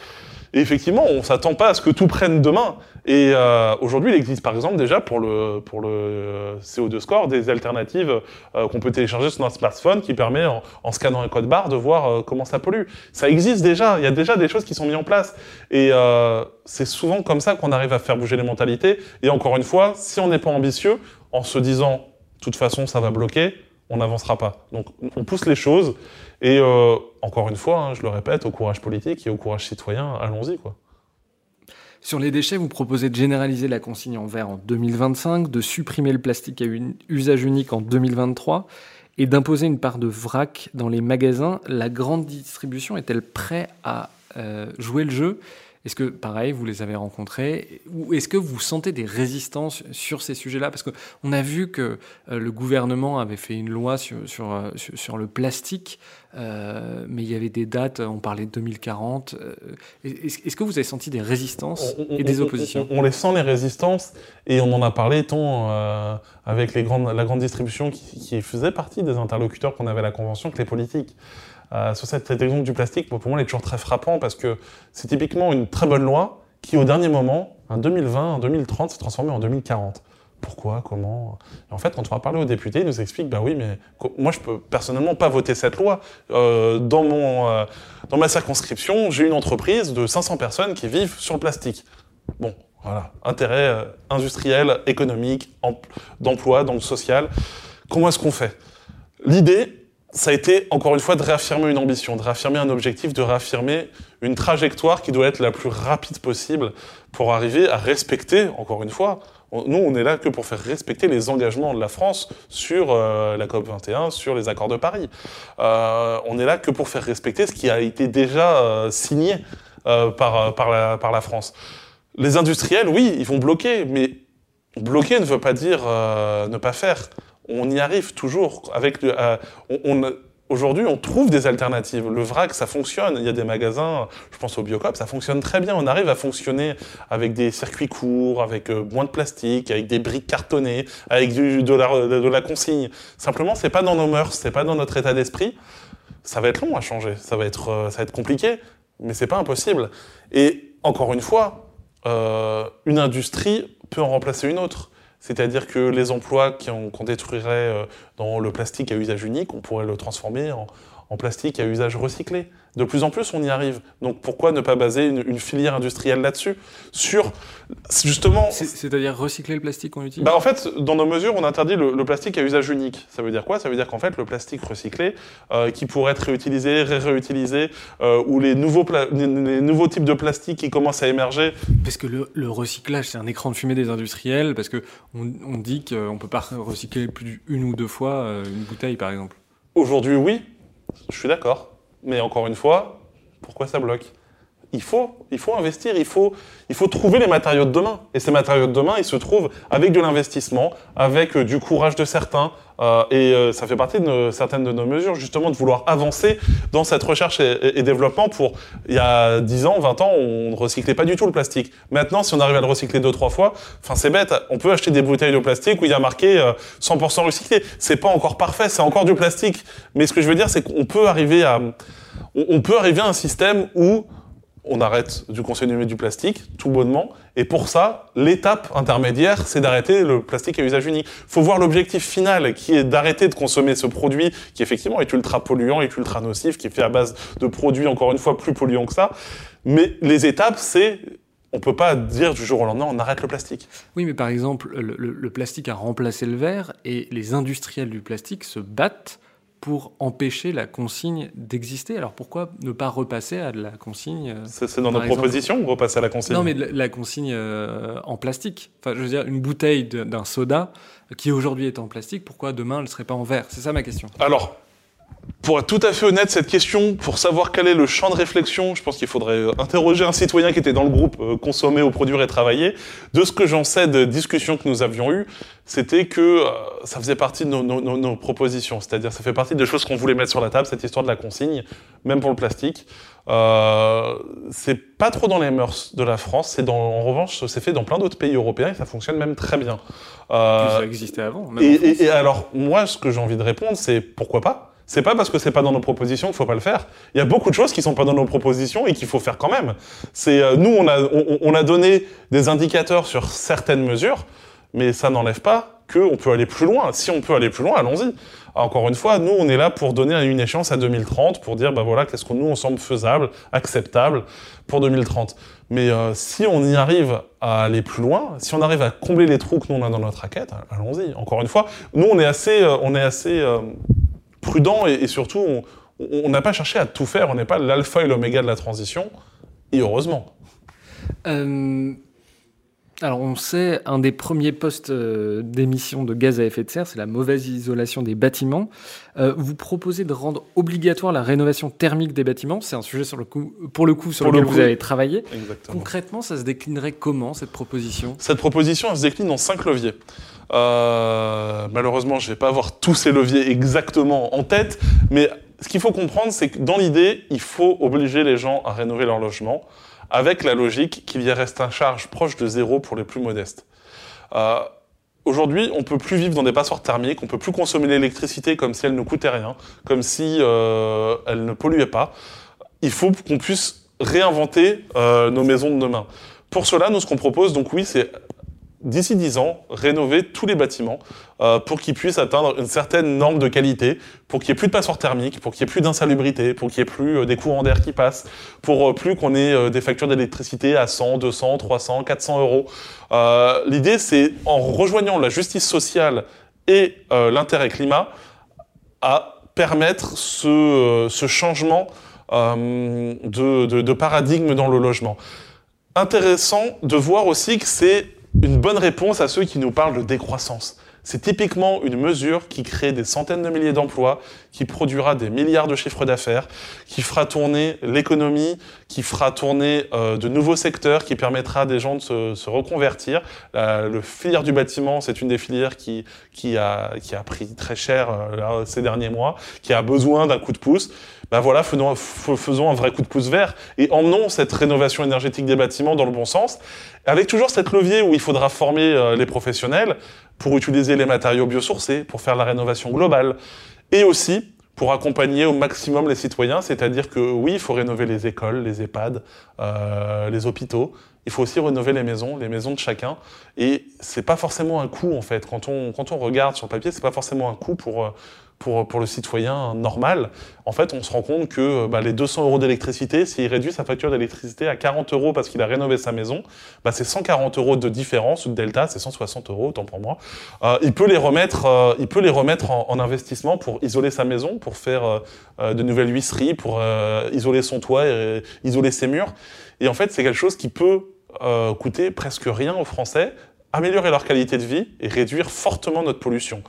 Et effectivement, on s'attend pas à ce que tout prenne demain. Et euh, aujourd'hui, il existe par exemple déjà pour le, pour le CO2 score des alternatives euh, qu'on peut télécharger sur notre smartphone qui permet, en, en scannant un code barre, de voir euh, comment ça pollue. Ça existe déjà. Il y a déjà des choses qui sont mises en place. Et euh, c'est souvent comme ça qu'on arrive à faire bouger les mentalités. Et encore une fois, si on n'est pas ambitieux, en se disant, de toute façon, ça va bloquer, on n'avancera pas. Donc, on pousse les choses. Et euh, encore une fois, hein, je le répète, au courage politique et au courage citoyen, allons-y, quoi. Sur les déchets, vous proposez de généraliser la consigne en verre en 2025, de supprimer le plastique à usage unique en 2023 et d'imposer une part de vrac dans les magasins. La grande distribution est-elle prête à euh, jouer le jeu? Est-ce que, pareil, vous les avez rencontrés Ou est-ce que vous sentez des résistances sur ces sujets-là? Parce qu'on a vu que euh, le gouvernement avait fait une loi sur, sur, euh, sur, le plastique, euh, mais il y avait des dates, on parlait de 2040. Est-ce que vous avez senti des résistances et des oppositions? on, les sent, les résistances, et on en a parlé tant avec les grandes, la grande distribution qui, qui faisait partie des interlocuteurs qu'on avait à la Convention que les politiques. Euh, sur cet exemple du plastique, pour moi, il est toujours très frappant parce que c'est typiquement une très bonne loi qui, au dernier moment, en 2020, en 2030, s'est transformée en 2040 pourquoi, comment? en fait, quand on va parler aux députés, ils nous expliquent, bah oui, mais moi, je peux personnellement pas voter cette loi. Euh, dans, mon, euh, dans ma circonscription, j'ai une entreprise de 500 personnes qui vivent sur le plastique. Bon, voilà, intérêt industriel, économique, d'emploi, donc social. Comment est-ce qu'on fait? L'idée, ça a été, encore une fois, de réaffirmer une ambition, de réaffirmer un objectif, de réaffirmer une trajectoire qui doit être la plus rapide possible pour arriver à respecter, encore une fois, nous, on est là que pour faire respecter les engagements de la France sur euh, la COP 21, sur les accords de Paris. Euh, on est là que pour faire respecter ce qui a été déjà euh, signé par la France. Les industriels, oui, ils vont bloquer, mais bloquer ne veut pas dire ne pas faire on y arrive toujours. Avec euh, on, Aujourd'hui, on trouve des alternatives. Le vrac, ça fonctionne. Il y a des magasins, je pense au Biocop, ça fonctionne très bien. On arrive à fonctionner avec des circuits courts, avec euh, moins de plastique, avec des briques cartonnées, avec de, la, consigne. Simplement, c'est pas dans nos mœurs, c'est pas dans notre état d'esprit. Ça va être long à changer, ça va être, euh, compliqué, mais c'est pas impossible. Et encore une fois, euh, une industrie peut en remplacer une autre. C'est-à-dire que les emplois qu'on détruirait euh, dans le plastique à usage unique, on pourrait le transformer en, en plastique à usage recyclé. De plus en plus, on y arrive. Donc pourquoi ne pas baser une, filière industrielle là-dessus Sur, justement... C'est-à-dire recycler le plastique qu'on utilise? Bah En fait, dans nos mesures, on interdit le, plastique à usage unique. Ça veut dire quoi? Ça veut dire qu'en fait, le plastique recyclé, euh, qui pourrait être réutilisé, ré-réutilisé, euh, ou les nouveaux, les, nouveaux types de plastique qui commencent à émerger... Parce que le, recyclage, c'est un écran de fumée des industriels, parce qu'on on dit qu'on ne peut pas recycler plus d'une ou deux fois euh, une bouteille, par exemple. Aujourd'hui, oui, je suis d'accord. Mais encore une fois, pourquoi ça bloque? Il faut, il faut investir, il faut, il faut trouver les matériaux de demain. Et ces matériaux de demain, ils se trouvent avec de l'investissement, avec euh, du courage de certains. Euh, et euh, ça fait partie de certaines de nos mesures, justement, de vouloir avancer dans cette recherche et, développement pour, il y a 10 ans, 20 ans, on ne recyclait pas du tout le plastique. Maintenant, si on arrive à le recycler deux, trois fois, enfin, c'est bête. On peut acheter des bouteilles de plastique où il y a marqué 100% recyclé. C'est pas encore parfait, c'est encore du plastique. Mais ce que je veux dire, c'est qu'on peut arriver à, on peut arriver à un système où on arrête du consommer du plastique, tout bonnement. Et pour ça, l'étape intermédiaire, c'est d'arrêter le plastique à usage unique. Il faut voir l'objectif final, qui est d'arrêter de consommer ce produit, qui effectivement est ultra polluant, est ultra nocif, qui est fait à base de produits, encore une fois, plus polluants que ça. Mais les étapes, c'est on peut pas dire du jour au lendemain on arrête le plastique. Oui, mais par exemple, le plastique a remplacé le verre et les industriels du plastique se battent pour empêcher la consigne d'exister. Alors pourquoi ne pas repasser à de la consigne euh, C'est dans notre proposition, repasser à la consigne? Non, mais la, consigne euh, en plastique. Enfin, je veux dire, une bouteille d'un soda qui aujourd'hui est en plastique, pourquoi demain elle ne serait pas en verre? C'est ça ma question. Alors, pour être tout à fait honnête, cette question, pour savoir quel est le champ de réflexion, je pense qu'il faudrait euh, interroger un citoyen qui était dans le groupe euh, Consommer ou Produire et Travailler. De ce que j'en sais de discussions que nous avions eues, c'était que euh, ça faisait partie de nos, propositions. C'est-à-dire, ça fait partie des choses qu'on voulait mettre sur la table, cette histoire de la consigne, même pour le plastique. Euh, c'est pas trop dans les mœurs de la France. C'est dans, en revanche, c'est fait dans plein d'autres pays européens et ça fonctionne même très bien. Euh, ça existait avant. et, et, alors, moi, ce que j'ai envie de répondre, c'est pourquoi pas? C'est pas parce que c'est pas dans nos propositions qu'il faut pas le faire. Il y a beaucoup de choses qui sont pas dans nos propositions et qu'il faut faire quand même. C'est euh, nous on a on, on, a donné des indicateurs sur certaines mesures, mais ça n'enlève pas qu'on peut aller plus loin. Si on peut aller plus loin, allons-y. Encore une fois, nous on est là pour donner une échéance à 2030 pour dire bah voilà qu'est-ce que nous on semble faisable, acceptable pour 2030. Mais euh, si on y arrive à aller plus loin, si on arrive à combler les trous que nous on a dans notre raquette, allons-y. Encore une fois, nous on est assez euh, on est assez prudent et, surtout, on n'a pas cherché à tout faire. On n'est pas l'alpha et l'oméga de la transition, et heureusement. Euh, alors, on sait, un des premiers postes euh, d'émissions de gaz à effet de serre, c'est la mauvaise isolation des bâtiments. Euh, vous proposez de rendre obligatoire la rénovation thermique des bâtiments. C'est un sujet sur le coup, pour le coup sur pour lequel le coup. vous avez travaillé. Exactement. Concrètement, ça se déclinerait comment cette proposition? Cette proposition, elle se décline en cinq leviers. Euh, malheureusement, je ne vais pas avoir tous ces leviers exactement en tête, mais ce qu'il faut comprendre, c'est que dans l'idée, il faut obliger les gens à rénover leur logement avec la logique qu'il y reste un charge proche de zéro pour les plus modestes. Euh, Aujourd'hui, on peut plus vivre dans des passoires thermiques, on peut plus consommer l'électricité comme si elle ne coûtait rien, comme si euh, elle ne polluait pas. Il faut qu'on puisse réinventer euh, nos maisons de demain. Pour cela, nous, ce qu'on propose, donc oui, c'est d'ici 10 ans, rénover tous les bâtiments euh, pour qu'ils puissent atteindre une certaine norme de qualité, pour qu'il n'y ait plus de passoires thermiques, pour qu'il n'y ait plus d'insalubrité, pour qu'il n'y ait plus euh, des courants d'air qui passent, pour euh, plus qu'on ait des factures d'électricité à 100, 200, 300, 400 euros. L'idée, c'est en rejoignant la justice sociale et l'intérêt climat, à permettre ce, changement de paradigme dans le logement. Intéressant de voir aussi que c'est une bonne réponse à ceux qui nous parlent de décroissance. C'est typiquement une mesure qui crée des centaines de milliers d'emplois, qui produira des milliards de chiffres d'affaires, qui fera tourner l'économie, qui fera tourner euh, de nouveaux secteurs, qui permettra à des gens de se, reconvertir. La, le filière du bâtiment, c'est une des filières qui, a, pris très cher euh, ces derniers mois, qui a besoin d'un coup de pouce. Ben voilà, faisons, un vrai coup de pouce vert et emmenons cette rénovation énergétique des bâtiments dans le bon sens, avec toujours cette levier où il faudra former euh, les professionnels pour utiliser les matériaux biosourcés, pour faire la rénovation globale, et aussi pour accompagner au maximum les citoyens, c'est-à-dire que oui, il faut rénover les écoles, les EHPAD, euh, les hôpitaux, il faut aussi rénover les maisons, les maisons de chacun, et c'est pas forcément un coût en fait. Quand on, quand on regarde sur papier, c'est pas forcément un coût pour, pour, le citoyen normal. En fait, on se rend compte que bah, les 200 euros d'électricité, s'il réduit sa facture d'électricité à 40 euros parce qu'il a rénové sa maison, bah, c'est 140 euros de différence ou de delta, c'est 160 euros, autant pour moi. Euh, il peut les remettre, euh, il peut les remettre en, en, investissement pour isoler sa maison, pour faire euh, de nouvelles huisseries, pour euh, isoler son toit, et isoler ses murs. Et en fait, c'est quelque chose qui peut euh, coûter presque rien aux Français, améliorer leur qualité de vie et réduire fortement notre pollution.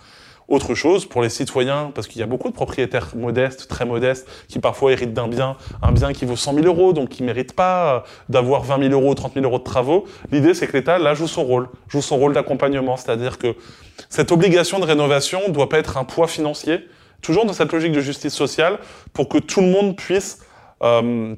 Autre chose pour les citoyens, parce qu'il y a beaucoup de propriétaires modestes, très modestes, qui parfois héritent d'un bien, un bien qui vaut 100 000 euros, donc qui ne mérite pas d'avoir 20 000 euros, 30 000 euros de travaux. L'idée, c'est que l'État, là, joue son rôle, joue son rôle d'accompagnement, c'est-à-dire que cette obligation de rénovation ne doit pas être un poids financier, toujours dans cette logique de justice sociale, pour que tout le monde puisse euh,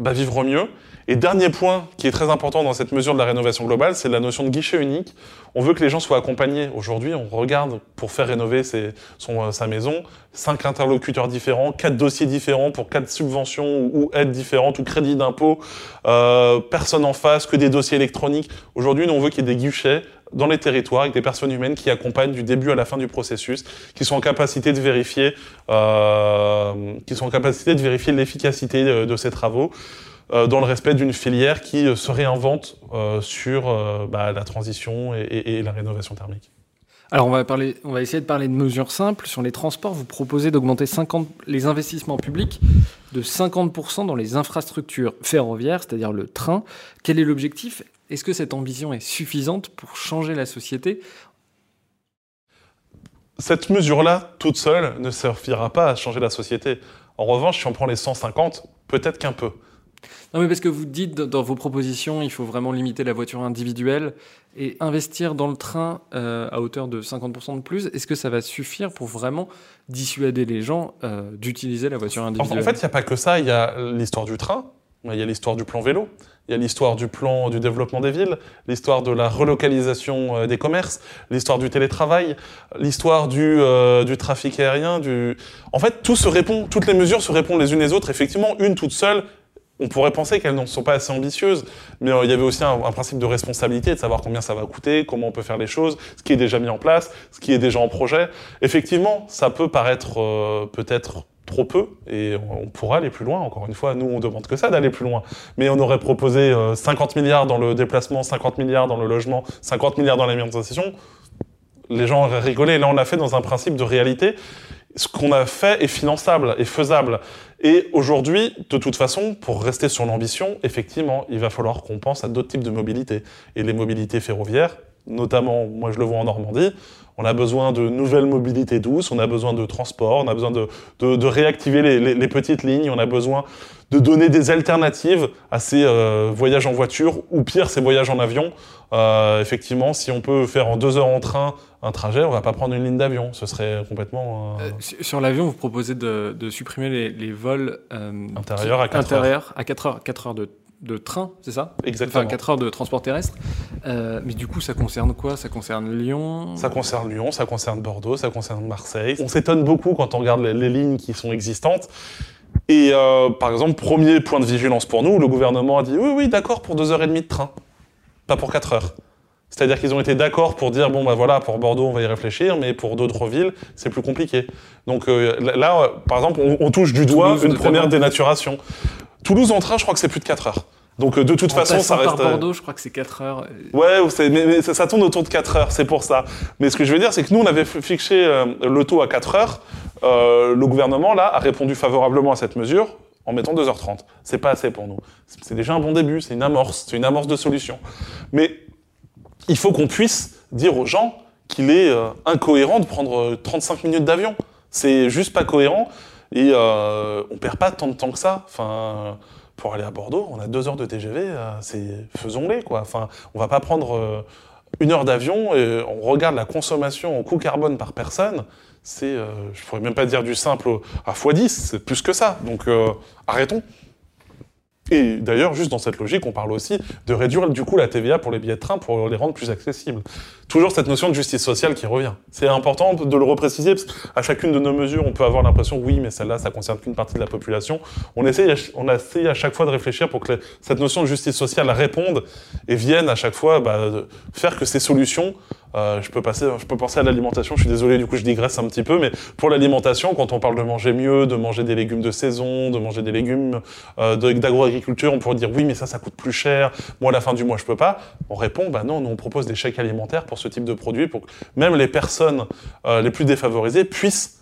bah, vivre mieux. Et dernier point qui est très important dans cette mesure de la rénovation globale, c'est la notion de guichet unique. On veut que les gens soient accompagnés. Aujourd'hui, on regarde pour faire rénover euh, sa maison, cinq interlocuteurs différents, quatre dossiers différents pour quatre subventions ou, aides différentes ou crédits d'impôt, euh, personne en face, que des dossiers électroniques. Aujourd'hui, on veut qu'il y ait des guichets dans les territoires avec des personnes humaines qui accompagnent du début à la fin du processus, qui sont en capacité de vérifier, euh, qui sont en capacité de vérifier l'efficacité de, ces travaux euh, dans le respect d'une filière qui euh, se réinvente sur bah, la transition et, la rénovation thermique. Alors on va, essayer de parler de mesures simples. Sur les transports, vous proposez d'augmenter 50 les investissements publics de 50% dans les infrastructures ferroviaires, c'est-à-dire le train. Quel est l'objectif? Est-ce que cette ambition est suffisante pour changer la société? Cette mesure-là, toute seule, ne suffira pas à changer la société. En revanche, si on prend les 150, peut-être qu'un peu. Non, mais parce que vous dites dans vos propositions, il faut vraiment limiter la voiture individuelle et investir dans le train euh, à hauteur de 50% de plus. Est-ce que ça va suffire pour vraiment dissuader les gens euh, d'utiliser la voiture individuelle En fait, il n'y a pas que ça. Il y a l'histoire du train. Il y a l'histoire du plan vélo, il y a l'histoire du plan du développement des villes, l'histoire de la relocalisation euh, des commerces, l'histoire du télétravail, l'histoire du, euh, du trafic aérien. Du... En fait, tout se répond, toutes les mesures se répondent les unes les autres. Effectivement, une toute seule, on pourrait penser qu'elles ne sont pas assez ambitieuses, mais euh, il y avait aussi un, principe de responsabilité, de savoir combien ça va coûter, comment on peut faire les choses, ce qui est déjà mis en place, ce qui est déjà en projet. Effectivement, ça peut paraître euh, peut-être trop peu et on pourra aller plus loin. Encore une fois, nous, on demande que ça d'aller plus loin. Mais on aurait proposé 50 euh, milliards dans le déplacement, 50 milliards dans le logement, 50 milliards dans l'alimentation. Les gens auraient rigolé. Là, on l'a fait dans un principe de réalité. Ce qu'on a fait est finançable et faisable. Et aujourd'hui, de toute façon, pour rester sur l'ambition, effectivement, il va falloir qu'on pense à d'autres types de mobilité. Et les mobilités ferroviaires, notamment, moi je le vois en Normandie, on a besoin de nouvelles mobilités douces, on a besoin de transport, on a besoin de, réactiver les, petites lignes, on a besoin de donner des alternatives à ces euh, voyages en voiture, ou pire, ces voyages en avion. Euh, effectivement, si on peut faire en deux heures en train un trajet, on va pas prendre une ligne d'avion. Ce serait complètement. Euh... Euh, sur l'avion, vous proposez de, de supprimer les, les vols intérieurs à 4 intérieurs heures. à 4 heures, 4 heures de de train, c'est ça? Exactement. Enfin, 4 heures de transport terrestre. Euh, mais du coup, ça concerne quoi? Ça concerne Lyon? Ça concerne Lyon, ça concerne Bordeaux, ça concerne Marseille. On s'étonne beaucoup quand on regarde les, les, lignes qui sont existantes. Et euh, par exemple, premier point de vigilance pour nous, le gouvernement a dit oui, oui, d'accord pour 2h30 de train, pas pour 4 heures. C'est-à-dire qu'ils ont été d'accord pour dire bon bah voilà pour Bordeaux on va y réfléchir, mais pour d'autres villes c'est plus compliqué. Donc euh, là, par exemple, on, on touche du doigt Toulouse, une première dénaturation. Toulouse en train, je crois que c'est plus de 4 heures. Donc de toute en façon, ça reste. par Bordeaux, je crois que c'est 4 heures. Ouais, mais, mais ça, ça, tourne autour de 4 heures, c'est pour ça. Mais ce que je veux dire, c'est que nous, on avait fixé euh, le taux à 4 heures. Euh, le gouvernement, là, a répondu favorablement à cette mesure en mettant 2h30. C'est pas assez pour nous. C'est déjà un bon début, c'est une amorce, c'est une amorce de solution. Mais il faut qu'on puisse dire aux gens qu'il est euh, incohérent de prendre 35 minutes d'avion. C'est juste pas cohérent. Et euh, on perd pas tant de temps que ça. Enfin, pour aller à Bordeaux, on a deux heures de TGV, euh, c'est faisons-les quoi. Enfin, on va pas prendre euh, une heure d'avion et on regarde la consommation en coût carbone par personne. C'est, euh, je pourrais même pas dire du simple à x10, c'est plus que ça. Donc euh, arrêtons. Et d'ailleurs, juste dans cette logique, on parle aussi de réduire du coup la TVA pour les billets de train pour les rendre plus accessibles. Toujours cette notion de justice sociale qui revient. C'est important de le repréciser parce qu'à chacune de nos mesures, on peut avoir l'impression oui, mais celle-là, ça concerne qu'une partie de la population. On essaye, on essaye à chaque fois de réfléchir pour que cette notion de justice sociale réponde et vienne à chaque fois bah, faire que ces solutions euh, je peux passer, je peux penser à l'alimentation. Je suis désolé, du coup, je digresse un petit peu, mais pour l'alimentation, quand on parle de manger mieux, de manger des légumes de saison, de manger des légumes euh, d'agroagriculture, on pourrait dire oui, mais ça, ça coûte plus cher. Moi, à la fin du mois, je peux pas. On répond, bah non, nous on propose des chèques alimentaires pour ce type de produits, pour que même les personnes euh, les plus défavorisées puissent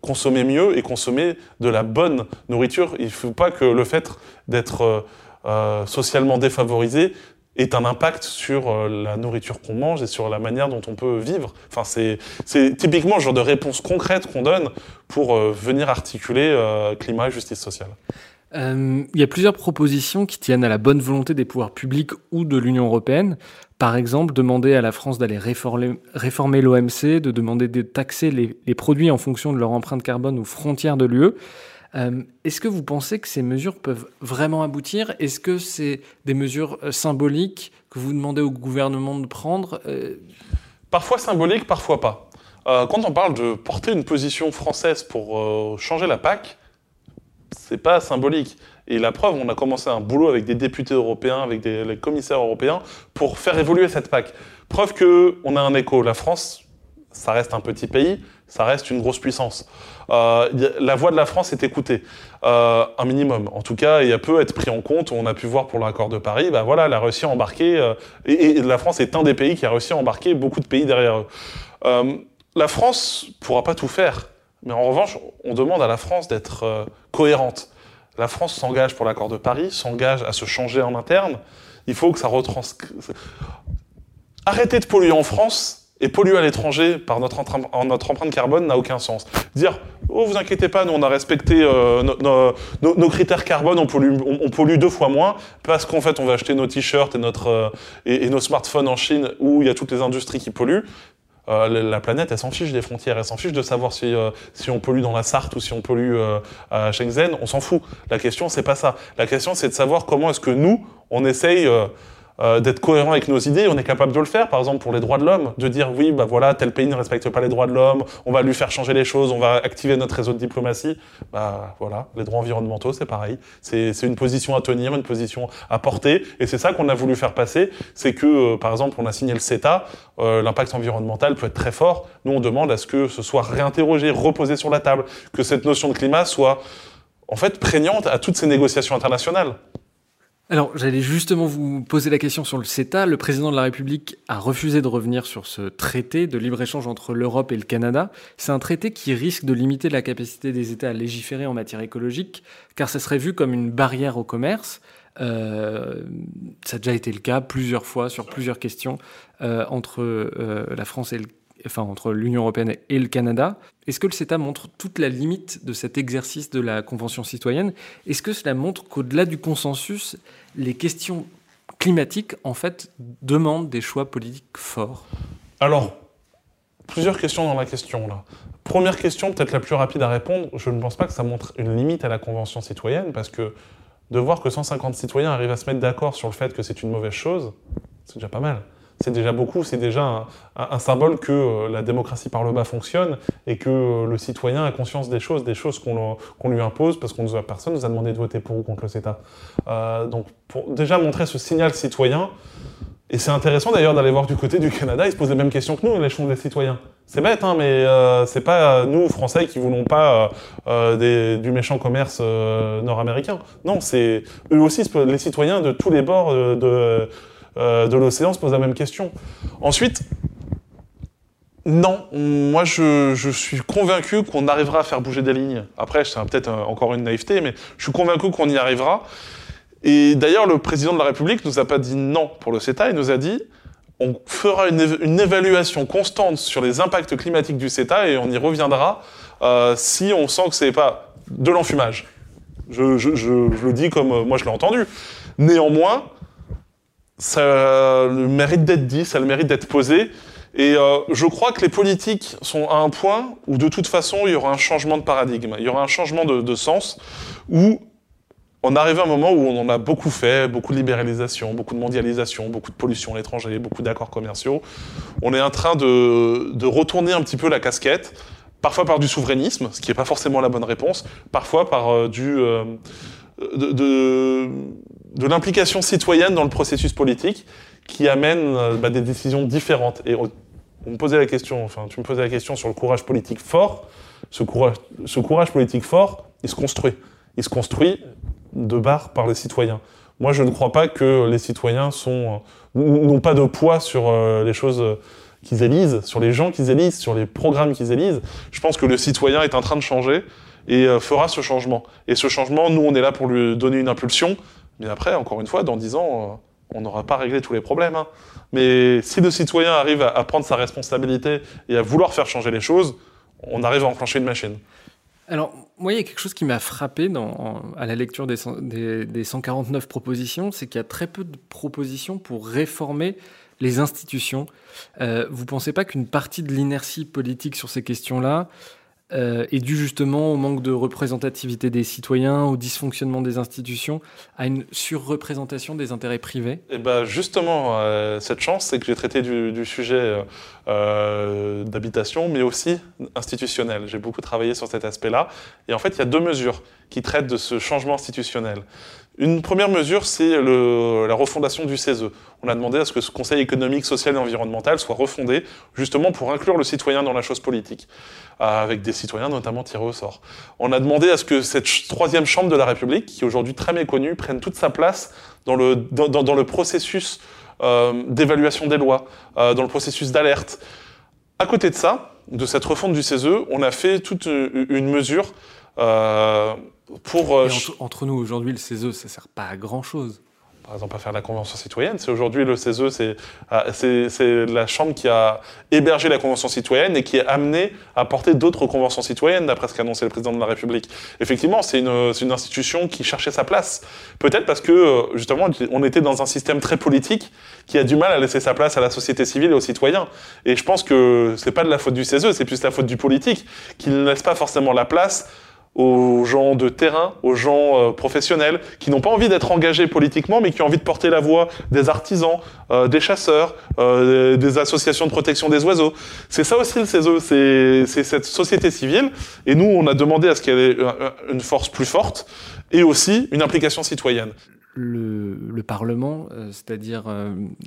consommer mieux et consommer de la bonne nourriture. Il ne faut pas que le fait d'être euh, socialement défavorisé est un impact sur euh, la nourriture qu'on mange et sur la manière dont on peut vivre. Enfin, c'est, c'est typiquement le genre de réponse concrète qu'on donne pour euh, venir articuler euh, climat et justice sociale. Il y a plusieurs propositions qui tiennent à la bonne volonté des pouvoirs publics ou de l'Union européenne. Par exemple, demander à la France d'aller réformer, l'OMC, de demander de taxer les, produits en fonction de leur empreinte carbone aux frontières de l'UE. Euh, Est-ce que vous pensez que ces mesures peuvent vraiment aboutir? Est-ce que c'est des mesures euh, symboliques que vous demandez au gouvernement de prendre euh... Parfois symboliques, parfois pas. Quand on parle de porter une position française pour changer la PAC, c'est pas symbolique. Et la preuve, on a commencé un boulot avec des députés européens, avec des, les commissaires européens, pour faire évoluer cette PAC. Preuve qu'on a un écho. La France, ça reste un petit pays, ça reste une grosse puissance. Euh, la voix de la France est écoutée, euh, un minimum. En tout cas, il peut être pris en compte. On a pu voir pour l'accord de Paris, bah voilà, elle a réussi à embarquer, euh, et, et, la France est un des pays qui a réussi à embarquer beaucoup de pays derrière eux. Euh, la France pourra pas tout faire, mais en revanche, on demande à la France d'être euh, cohérente. La France s'engage pour l'accord de Paris, s'engage à se changer en interne. Il faut que ça retranscrive. Arrêter de polluer en France et polluer à l'étranger par notre, empreinte carbone n'a aucun sens. Dire, oh, vous inquiétez pas, nous on a respecté euh, no, no, no, nos critères carbone, on pollue, on, pollue deux fois moins, parce qu'en fait on va acheter nos t-shirts euh, et, et, nos smartphones en Chine où il y a toutes les industries qui polluent. la planète, elle s'en fiche des frontières, elle s'en fiche de savoir si, si on pollue dans la Sarthe ou si on pollue à Shenzhen, on s'en fout. La question, c'est pas ça. La question, c'est de savoir comment est-ce que nous, on essaye euh, d'être cohérent avec nos idées. On est capable de le faire, par exemple pour les droits de l'homme, de dire oui, bah voilà, tel pays ne respecte pas les droits de l'homme, on va lui faire changer les choses, on va activer notre réseau de diplomatie. Bah voilà, les droits environnementaux, c'est pareil. C'est une position à tenir, une position à porter, et c'est ça qu'on a voulu faire passer. C'est que, euh, par exemple, on a signé le CETA, euh, l'impact environnemental peut être très fort. Nous, on demande à ce que ce soit réinterrogé, reposé sur la table, que cette notion de climat soit en fait prégnante à toutes ces négociations internationales. Alors, j'allais justement vous poser la question sur le CETA. Le président de la République a refusé de revenir sur ce traité de libre-échange entre l'Europe et le Canada. C'est un traité qui risque de limiter la capacité des États à légiférer en matière écologique, car ça serait vu comme une barrière au commerce. Euh, ça a déjà été le cas plusieurs fois sur plusieurs questions euh, entre euh, la France et le enfin entre l'Union européenne et le Canada. Est-ce que le CETA montre toute la limite de cet exercice de la Convention citoyenne? Est-ce que cela montre qu'au-delà du consensus, les questions climatiques, en fait, demandent des choix politiques forts? Alors, plusieurs questions dans la question, là. Première question, peut-être la plus rapide à répondre, je ne pense pas que ça montre une limite à la Convention citoyenne, parce que de voir que 150 citoyens arrivent à se mettre d'accord sur le fait que c'est une mauvaise chose, c'est déjà pas mal c'est déjà beaucoup, c'est déjà un, symbole que euh, la démocratie par le bas fonctionne et que euh, le citoyen a conscience des choses, des choses qu'on lui impose parce qu'on nous a, personne nous a demandé de voter pour ou contre le CETA. Euh, donc pour déjà montrer ce signal citoyen, et c'est intéressant d'ailleurs d'aller voir du côté du Canada, ils se posent les mêmes questions que nous, les choses des citoyens. C'est bête, hein, mais c'est pas nous, Français, qui voulons pas du méchant commerce nord-américain. Non, c'est eux aussi, les citoyens de tous les bords de euh, de l'océan se pose la même question. Ensuite, non, moi je, suis convaincu qu'on arrivera à faire bouger des lignes. Après, c'est peut-être encore une naïveté, mais je suis convaincu qu'on y arrivera. Et d'ailleurs, le président de la République nous a pas dit non pour le CETA, il nous a dit on fera une, évaluation constante sur les impacts climatiques du CETA et on y reviendra euh, si on sent que c'est pas de l'enfumage. Je, je, le dis comme euh, moi je l'ai entendu. Néanmoins, ça a le mérite d'être dit, ça a le mérite d'être posé. Et euh, je crois que les politiques sont à un point où de toute façon il y aura un changement de paradigme, il y aura un changement de, sens, où on arrive à un moment où on en a beaucoup fait, beaucoup de libéralisation, beaucoup de mondialisation, beaucoup de pollution à l'étranger, beaucoup d'accords commerciaux. On est en train de, de, retourner un petit peu la casquette, parfois par du souverainisme, ce qui n'est pas forcément la bonne réponse, parfois par euh, du... Euh, de, l'implication citoyenne dans le processus politique qui amène euh, bah, des décisions différentes. Et on, me posait la question, enfin, tu me posais la question sur le courage politique fort. Ce courage, ce courage politique fort, il se construit. Il se construit de barre par les citoyens. Moi, je ne crois pas que les citoyens sont euh, n'ont pas de poids sur euh, les choses qu'ils élisent, sur les gens qu'ils élisent, sur les programmes qu'ils élisent. Je pense que le citoyen est en train de changer et fera ce changement. Et ce changement, nous, on est là pour lui donner une impulsion, mais après, encore une fois, dans 10 ans, euh, on n'aura pas réglé tous les problèmes. Hein. Mais si le citoyen arrive à, prendre sa responsabilité et à vouloir faire changer les choses, on arrive à enclencher une machine. Alors, moi, il y a quelque chose qui m'a frappé à la lecture des, des, 149 propositions, c'est qu'il y a très peu de propositions pour réformer les institutions. Euh, vous ne pensez pas qu'une partie de l'inertie politique sur ces questions-là euh, est dû justement au manque de représentativité des citoyens, au dysfonctionnement des institutions, à une surreprésentation des intérêts privés Et eh ben justement, euh, cette chance, c'est que j'ai traité du, sujet euh, d'habitation, mais aussi institutionnel. J'ai beaucoup travaillé sur cet aspect-là. Et en fait, il y a deux mesures qui traitent de ce changement institutionnel. Une première mesure, c'est la refondation du CESE. On a demandé à ce que ce Conseil économique, social et environnemental soit refondé, justement pour inclure le citoyen dans la chose politique, euh, avec des citoyens notamment tirés au sort. On a demandé à ce que cette troisième chambre de la République, qui est aujourd'hui très méconnue, prenne toute sa place dans le, dans, le processus euh, d'évaluation des lois, euh, dans le processus d'alerte. À côté de ça, de cette refonte du CESE, on a fait toute une mesure pour... entre, nous, aujourd'hui, le CESE, ça sert pas à grand-chose. par exemple, à faire la Convention citoyenne. C'est aujourd'hui le CESE, ah, c'est la chambre qui a hébergé la Convention citoyenne et qui est amenée à porter d'autres conventions citoyennes, d'après ce qu'a annoncé le président de la République. Effectivement, c'est une, une, institution qui cherchait sa place. Peut-être parce que, euh, justement, on était dans un système très politique qui a du mal à laisser sa place à la société civile et aux citoyens. Et je pense que c'est pas de la faute du CESE, c'est plus la faute du politique, qui ne laisse pas forcément la place aux gens de terrain, aux gens euh, professionnels, qui n'ont pas envie d'être engagés politiquement, mais qui ont envie de porter la voix des artisans, euh, des chasseurs, euh, des associations de protection des oiseaux. C'est ça aussi le CESE, c'est cette société civile. Et nous, on a demandé à ce qu'elle ait une force plus forte et aussi une implication citoyenne. Le, le Parlement, c'est-à-dire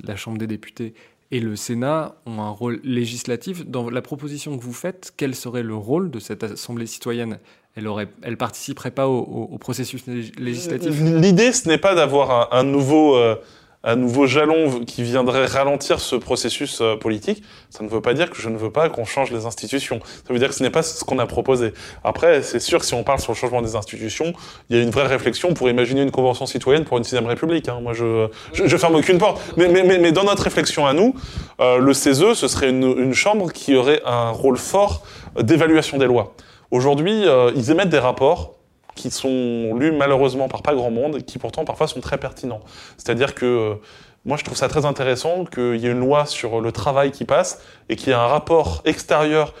la Chambre des députés, et le Sénat ont un rôle législatif. Dans la proposition que vous faites, quel serait le rôle de cette Assemblée citoyenne? Elle aurait, elle participerait pas au, processus législatif. L'idée, ce n'est pas d'avoir un, nouveau, euh, un nouveau jalon qui viendrait ralentir ce processus euh, politique. Ça ne veut pas dire que je ne veux pas qu'on change les institutions. Ça veut dire que ce n'est pas ce qu'on a proposé. Après, c'est sûr si on parle sur le changement des institutions, il y a une vraie réflexion pour imaginer une convention citoyenne pour une sixième république. Hein. Moi, je, je, ferme aucune porte. Mais, dans notre réflexion à nous, euh, le CESE, ce serait une chambre qui aurait un rôle fort d'évaluation des lois. Aujourd'hui, euh, ils émettent des rapports qui sont lus malheureusement par pas grand monde, et qui pourtant parfois sont très pertinents. C'est-à-dire que euh, moi je trouve ça très intéressant qu'il y ait une loi sur le travail qui passe et qu'il y ait un rapport extérieur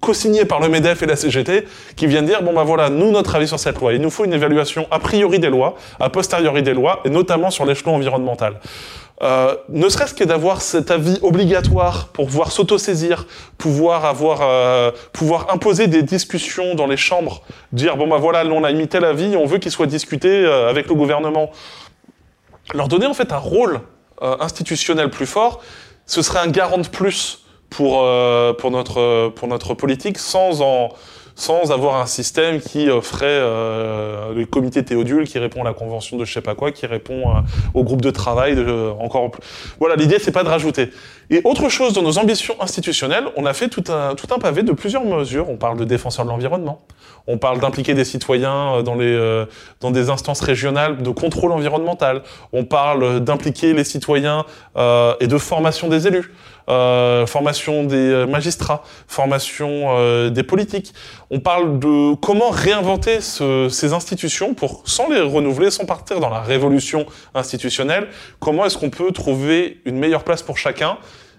co-signé par le MEDEF et la CGT qui viennent dire bon ben voilà nous notre avis sur cette loi il nous faut une évaluation a priori des lois a posteriori des lois et notamment sur l'échelon environnemental euh, ne serait-ce que d'avoir cet avis obligatoire pour pouvoir s'autosaisir, pouvoir avoir, euh, pouvoir imposer des discussions dans les chambres, dire bon bah voilà, on a imité l'avis, on veut qu'il soit discuté euh, avec le gouvernement, leur donner en fait un rôle institutionnel plus fort, ce serait un garant de plus pour pour notre pour notre politique sans en sans avoir un système qui ferait euh, le comité Théodule, qui répond à la convention de je sais pas quoi, qui répond euh, au groupe de travail, de, encore Voilà, l'idée c'est pas de rajouter. Et autre chose dans nos ambitions institutionnelles, on a fait tout un, tout un pavé de plusieurs mesures. On parle de défenseurs de l'environnement, on parle d'impliquer des citoyens euh, dans, les, euh, dans des instances régionales de contrôle environnemental, on parle d'impliquer les citoyens euh, et de formation des élus. Euh, formation des magistrats, formation euh, des politiques. On parle de comment réinventer ce, ces institutions pour, sans les renouveler, sans partir dans la révolution institutionnelle, comment est-ce qu'on peut trouver une meilleure place pour chacun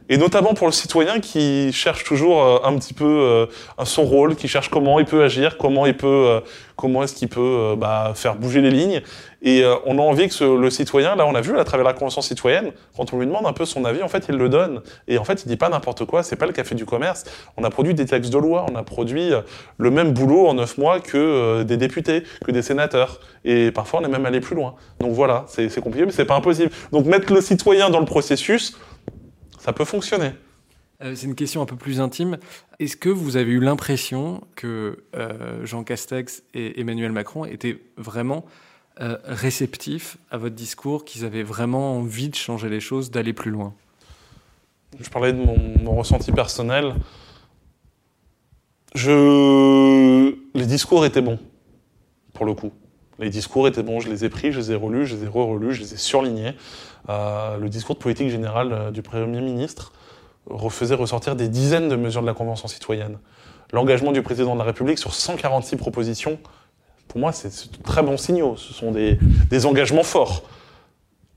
et notamment pour le citoyen qui cherche toujours euh, un petit peu euh, son rôle, qui cherche comment il peut agir, comment il peut, euh, comment est-ce qu'il peut bah, faire bouger les lignes. Et on a envie que ce, le citoyen, là on a vu à travers la convention citoyenne, quand on lui demande un peu son avis, en fait il le donne. Et en fait il dit pas n'importe quoi, c'est pas le café du commerce. On a produit des textes de loi, on a produit le même boulot en neuf mois que des députés, que des sénateurs. Et parfois on est même allé plus loin. Donc voilà, c'est compliqué, mais c'est pas impossible. Donc mettre le citoyen dans le processus, ça peut fonctionner. Euh, c'est une question un peu plus intime. Est-ce que vous avez eu l'impression que euh, Jean Castex et Emmanuel Macron étaient vraiment euh, réceptifs à votre discours, qu'ils avaient vraiment envie de changer les choses, d'aller plus loin? Je parlais de mon, ressenti personnel. Je... Les discours étaient bons, pour le coup. Les discours étaient bons, je les ai pris, je les ai relus, je les ai re-relus, je les ai surlignés. Euh, le discours de politique générale euh, du Premier ministre faisait ressortir des dizaines de mesures de la Convention citoyenne. L'engagement du président de la République sur 146 propositions, pour moi, c'est de très bons signaux. Ce sont des, des engagements forts.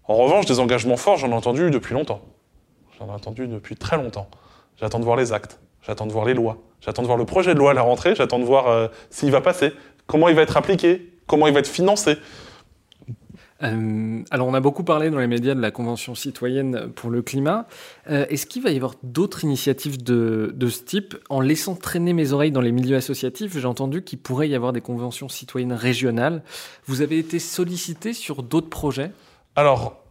En revanche, des engagements forts, j'en ai entendu depuis longtemps. J'en ai entendu depuis très longtemps. J'attends de voir les actes, j'attends de voir les lois, j'attends de voir le projet de loi à la rentrée, j'attends de voir euh, s'il va passer, comment il va être appliqué, comment il va être financé. Euh, alors, on a beaucoup parlé dans les médias de la Convention citoyenne pour le climat. Euh, est-ce qu'il va y avoir d'autres initiatives de, ce type En laissant traîner mes oreilles dans les milieux associatifs, j'ai entendu qu'il pourrait y avoir des conventions citoyennes régionales. Vous avez été sollicité sur d'autres projets? Alors,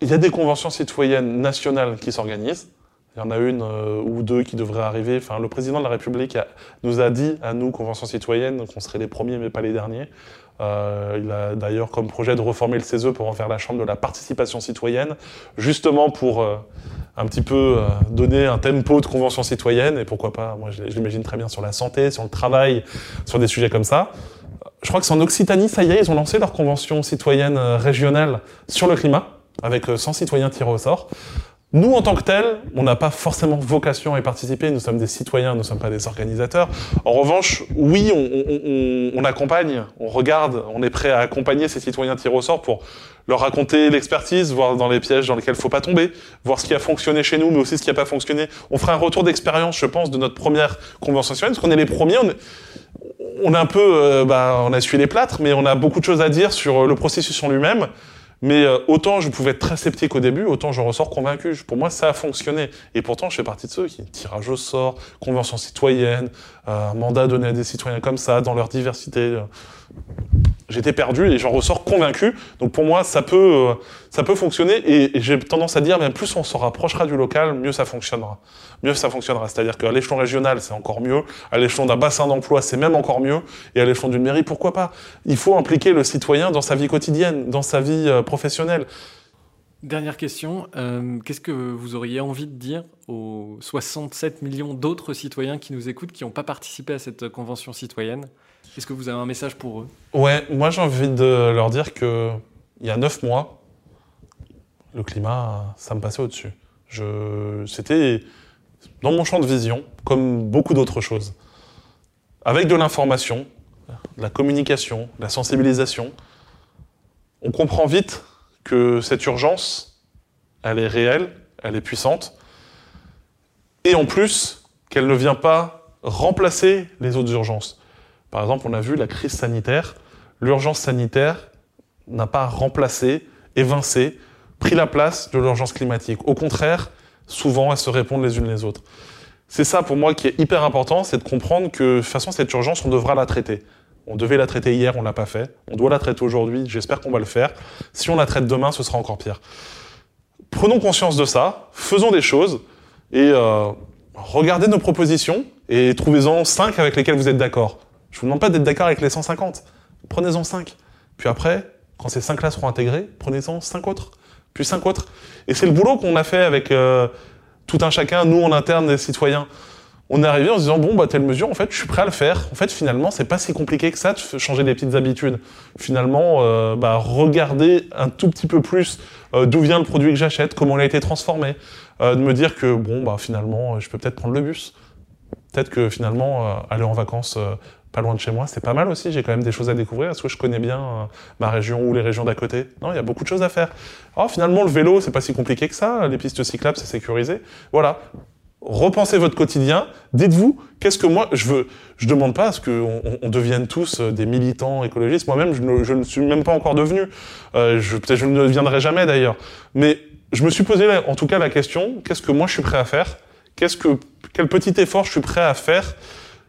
il y a des conventions citoyennes nationales qui s'organisent. Il y en a une euh, ou deux qui devraient arriver. Enfin, le président de la République nous a dit à nous, Convention citoyenne, qu'on serait les premiers mais pas les derniers. Euh, il a d'ailleurs comme projet de reformer le CESE pour en faire la chambre de la participation citoyenne, justement pour euh, un petit peu euh, donner un tempo de convention citoyenne, et pourquoi pas, moi je, l'imagine très bien sur la santé, sur le travail, sur des sujets comme ça. Je crois que c'est en Occitanie, ça y est, ils ont lancé leur convention citoyenne régionale sur le climat. avec 100 citoyens tirés au sort. Nous, en tant que tels, on n'a pas forcément vocation à y participer. Nous sommes des citoyens, nous ne sommes pas des organisateurs. En revanche, oui, on, accompagne, on regarde, on est prêt à accompagner ces citoyens tirés au sort pour leur raconter l'expertise, voir dans les pièges dans lesquels il faut pas tomber, voir ce qui a fonctionné chez nous, mais aussi ce qui n'a pas fonctionné. On fera un retour d'expérience, je pense, de notre première convention citoyenne, parce qu'on est les premiers. On, a un peu, euh, bah, on a suivi les plâtres, mais on a beaucoup de choses à dire sur le processus en lui-même. Mais euh, autant je pouvais être très sceptique au début, autant je ressors convaincu. Pour moi, ça a fonctionné. Et pourtant, je fais partie de ceux qui tirage au sort, convention citoyenne, euh, mandat donné à des citoyens comme ça, dans leur diversité. J'étais perdu et j'en ressors convaincu. Donc pour moi, ça peut, euh, ça peut fonctionner et, j'ai tendance à dire, plus on se rapprochera du local, mieux ça fonctionnera. Mieux ça fonctionnera. C'est-à-dire qu'à l'échelon régional, c'est encore mieux. À l'échelon d'un bassin d'emploi, c'est même encore mieux. Et à l'échelon d'une mairie, pourquoi pas? Il faut impliquer le citoyen dans sa vie quotidienne, dans sa vie euh, professionnelle. Dernière question, euh, qu'est-ce que vous auriez envie de dire aux 67 millions d'autres citoyens qui nous écoutent, qui n'ont pas participé à cette convention citoyenne? Est-ce que vous avez un message pour eux? Ouais, moi j'ai envie de leur dire que il y a neuf mois, le climat, ça me passait au-dessus. Je... C'était dans mon champ de vision, comme beaucoup d'autres choses. Avec de l'information, de la communication, de la sensibilisation, on comprend vite que cette urgence, elle est réelle, elle est puissante, et en plus qu'elle ne vient pas remplacer les autres urgences. Par exemple, on a vu la crise sanitaire. L'urgence sanitaire n'a pas remplacé, évincé, pris la place de l'urgence climatique. Au contraire, souvent, elles se répondent les unes les autres. C'est ça pour moi qui est hyper important, c'est de comprendre que de toute façon, cette urgence, on devra la traiter. On devait la traiter hier, on l'a pas fait. On doit la traiter aujourd'hui, j'espère qu'on va le faire. Si on la traite demain, ce sera encore pire. Prenons conscience de ça, faisons des choses et euh, regardez nos propositions et trouvez-en cinq avec lesquelles vous êtes d'accord. Je vous demande pas d'être d'accord avec les 150. Prenez-en 5. Puis après, quand ces 5-là seront intégrés, prenez-en 5 autres. Puis 5 autres. Et c'est le boulot qu'on a fait avec euh, tout un chacun, nous en interne, les citoyens. On est arrivé en se disant, bon, bah, telle mesure, en fait, je suis prêt à le faire. En fait, finalement, c'est pas si compliqué que ça de changer des petites habitudes. Finalement, euh, bah, regarder un tout petit peu plus euh, d'où vient le produit que j'achète, comment il a été transformé, de me dire que, bon, bah, finalement, je peux peut-être prendre le bus. Peut-être que finalement, aller en vacances pas loin de chez moi, c'est pas mal aussi. J'ai quand même des choses à découvrir. Est-ce que je connais bien euh, ma région ou les régions d'à côté? Non, il y a beaucoup de choses à faire. Alors finalement, le vélo, c'est pas si compliqué que ça. Les pistes cyclables, c'est sécurisé. Voilà. Repensez votre quotidien. Dites-vous, qu'est-ce que moi je veux? Je demande pas à ce qu'on on devienne tous euh, des militants écologistes. Moi-même, je, ne, suis même pas encore devenu. Euh, je, peut-être je ne deviendrai jamais d'ailleurs. Mais je me suis posé, en tout cas, la question qu'est-ce que moi je suis prêt à faire? Qu'est-ce que quel petit effort je suis prêt à faire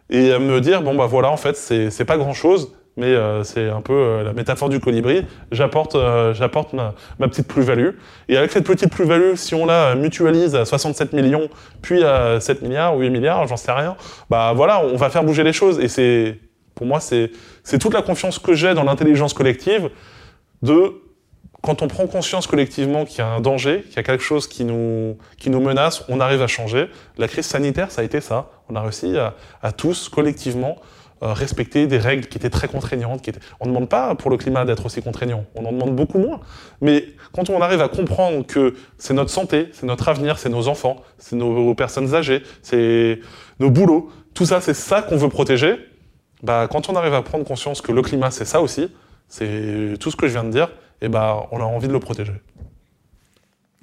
et à me dire bon bah voilà en fait c'est pas grand chose mais euh, c'est un peu euh, la métaphore du colibri. J'apporte euh, j'apporte ma, ma, petite plus-value. Et avec cette petite plus-value si on la mutualise à 67 millions puis à 7 milliards ou 8 milliards j'en sais rien bah voilà on va faire bouger les choses. Et c'est pour moi c'est c'est toute la confiance que j'ai dans l'intelligence collective de quand on prend conscience collectivement qu'il y a un danger, qu'il y a quelque chose qui nous, qui nous menace, on arrive à changer. La crise sanitaire, ça a été ça. On a réussi à, tous, collectivement, euh, respecter des règles qui étaient très contraignantes. On ne demande pas pour le climat d'être aussi contraignant, on en demande beaucoup moins. Mais quand on arrive à comprendre que c'est notre santé, c'est notre avenir, c'est nos enfants, c'est nos personnes âgées, c'est nos boulots, tout ça, c'est ça qu'on veut protéger, bah, quand on arrive à prendre conscience que le climat, c'est ça aussi, c'est tout ce que je viens de dire, et eh ben, on a envie de le protéger.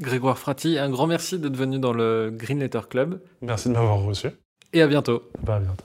Grégoire Frati, un grand merci d'être venu dans le Green Letter Club. Merci de m'avoir reçu. Et à bientôt. Bah, à bientôt.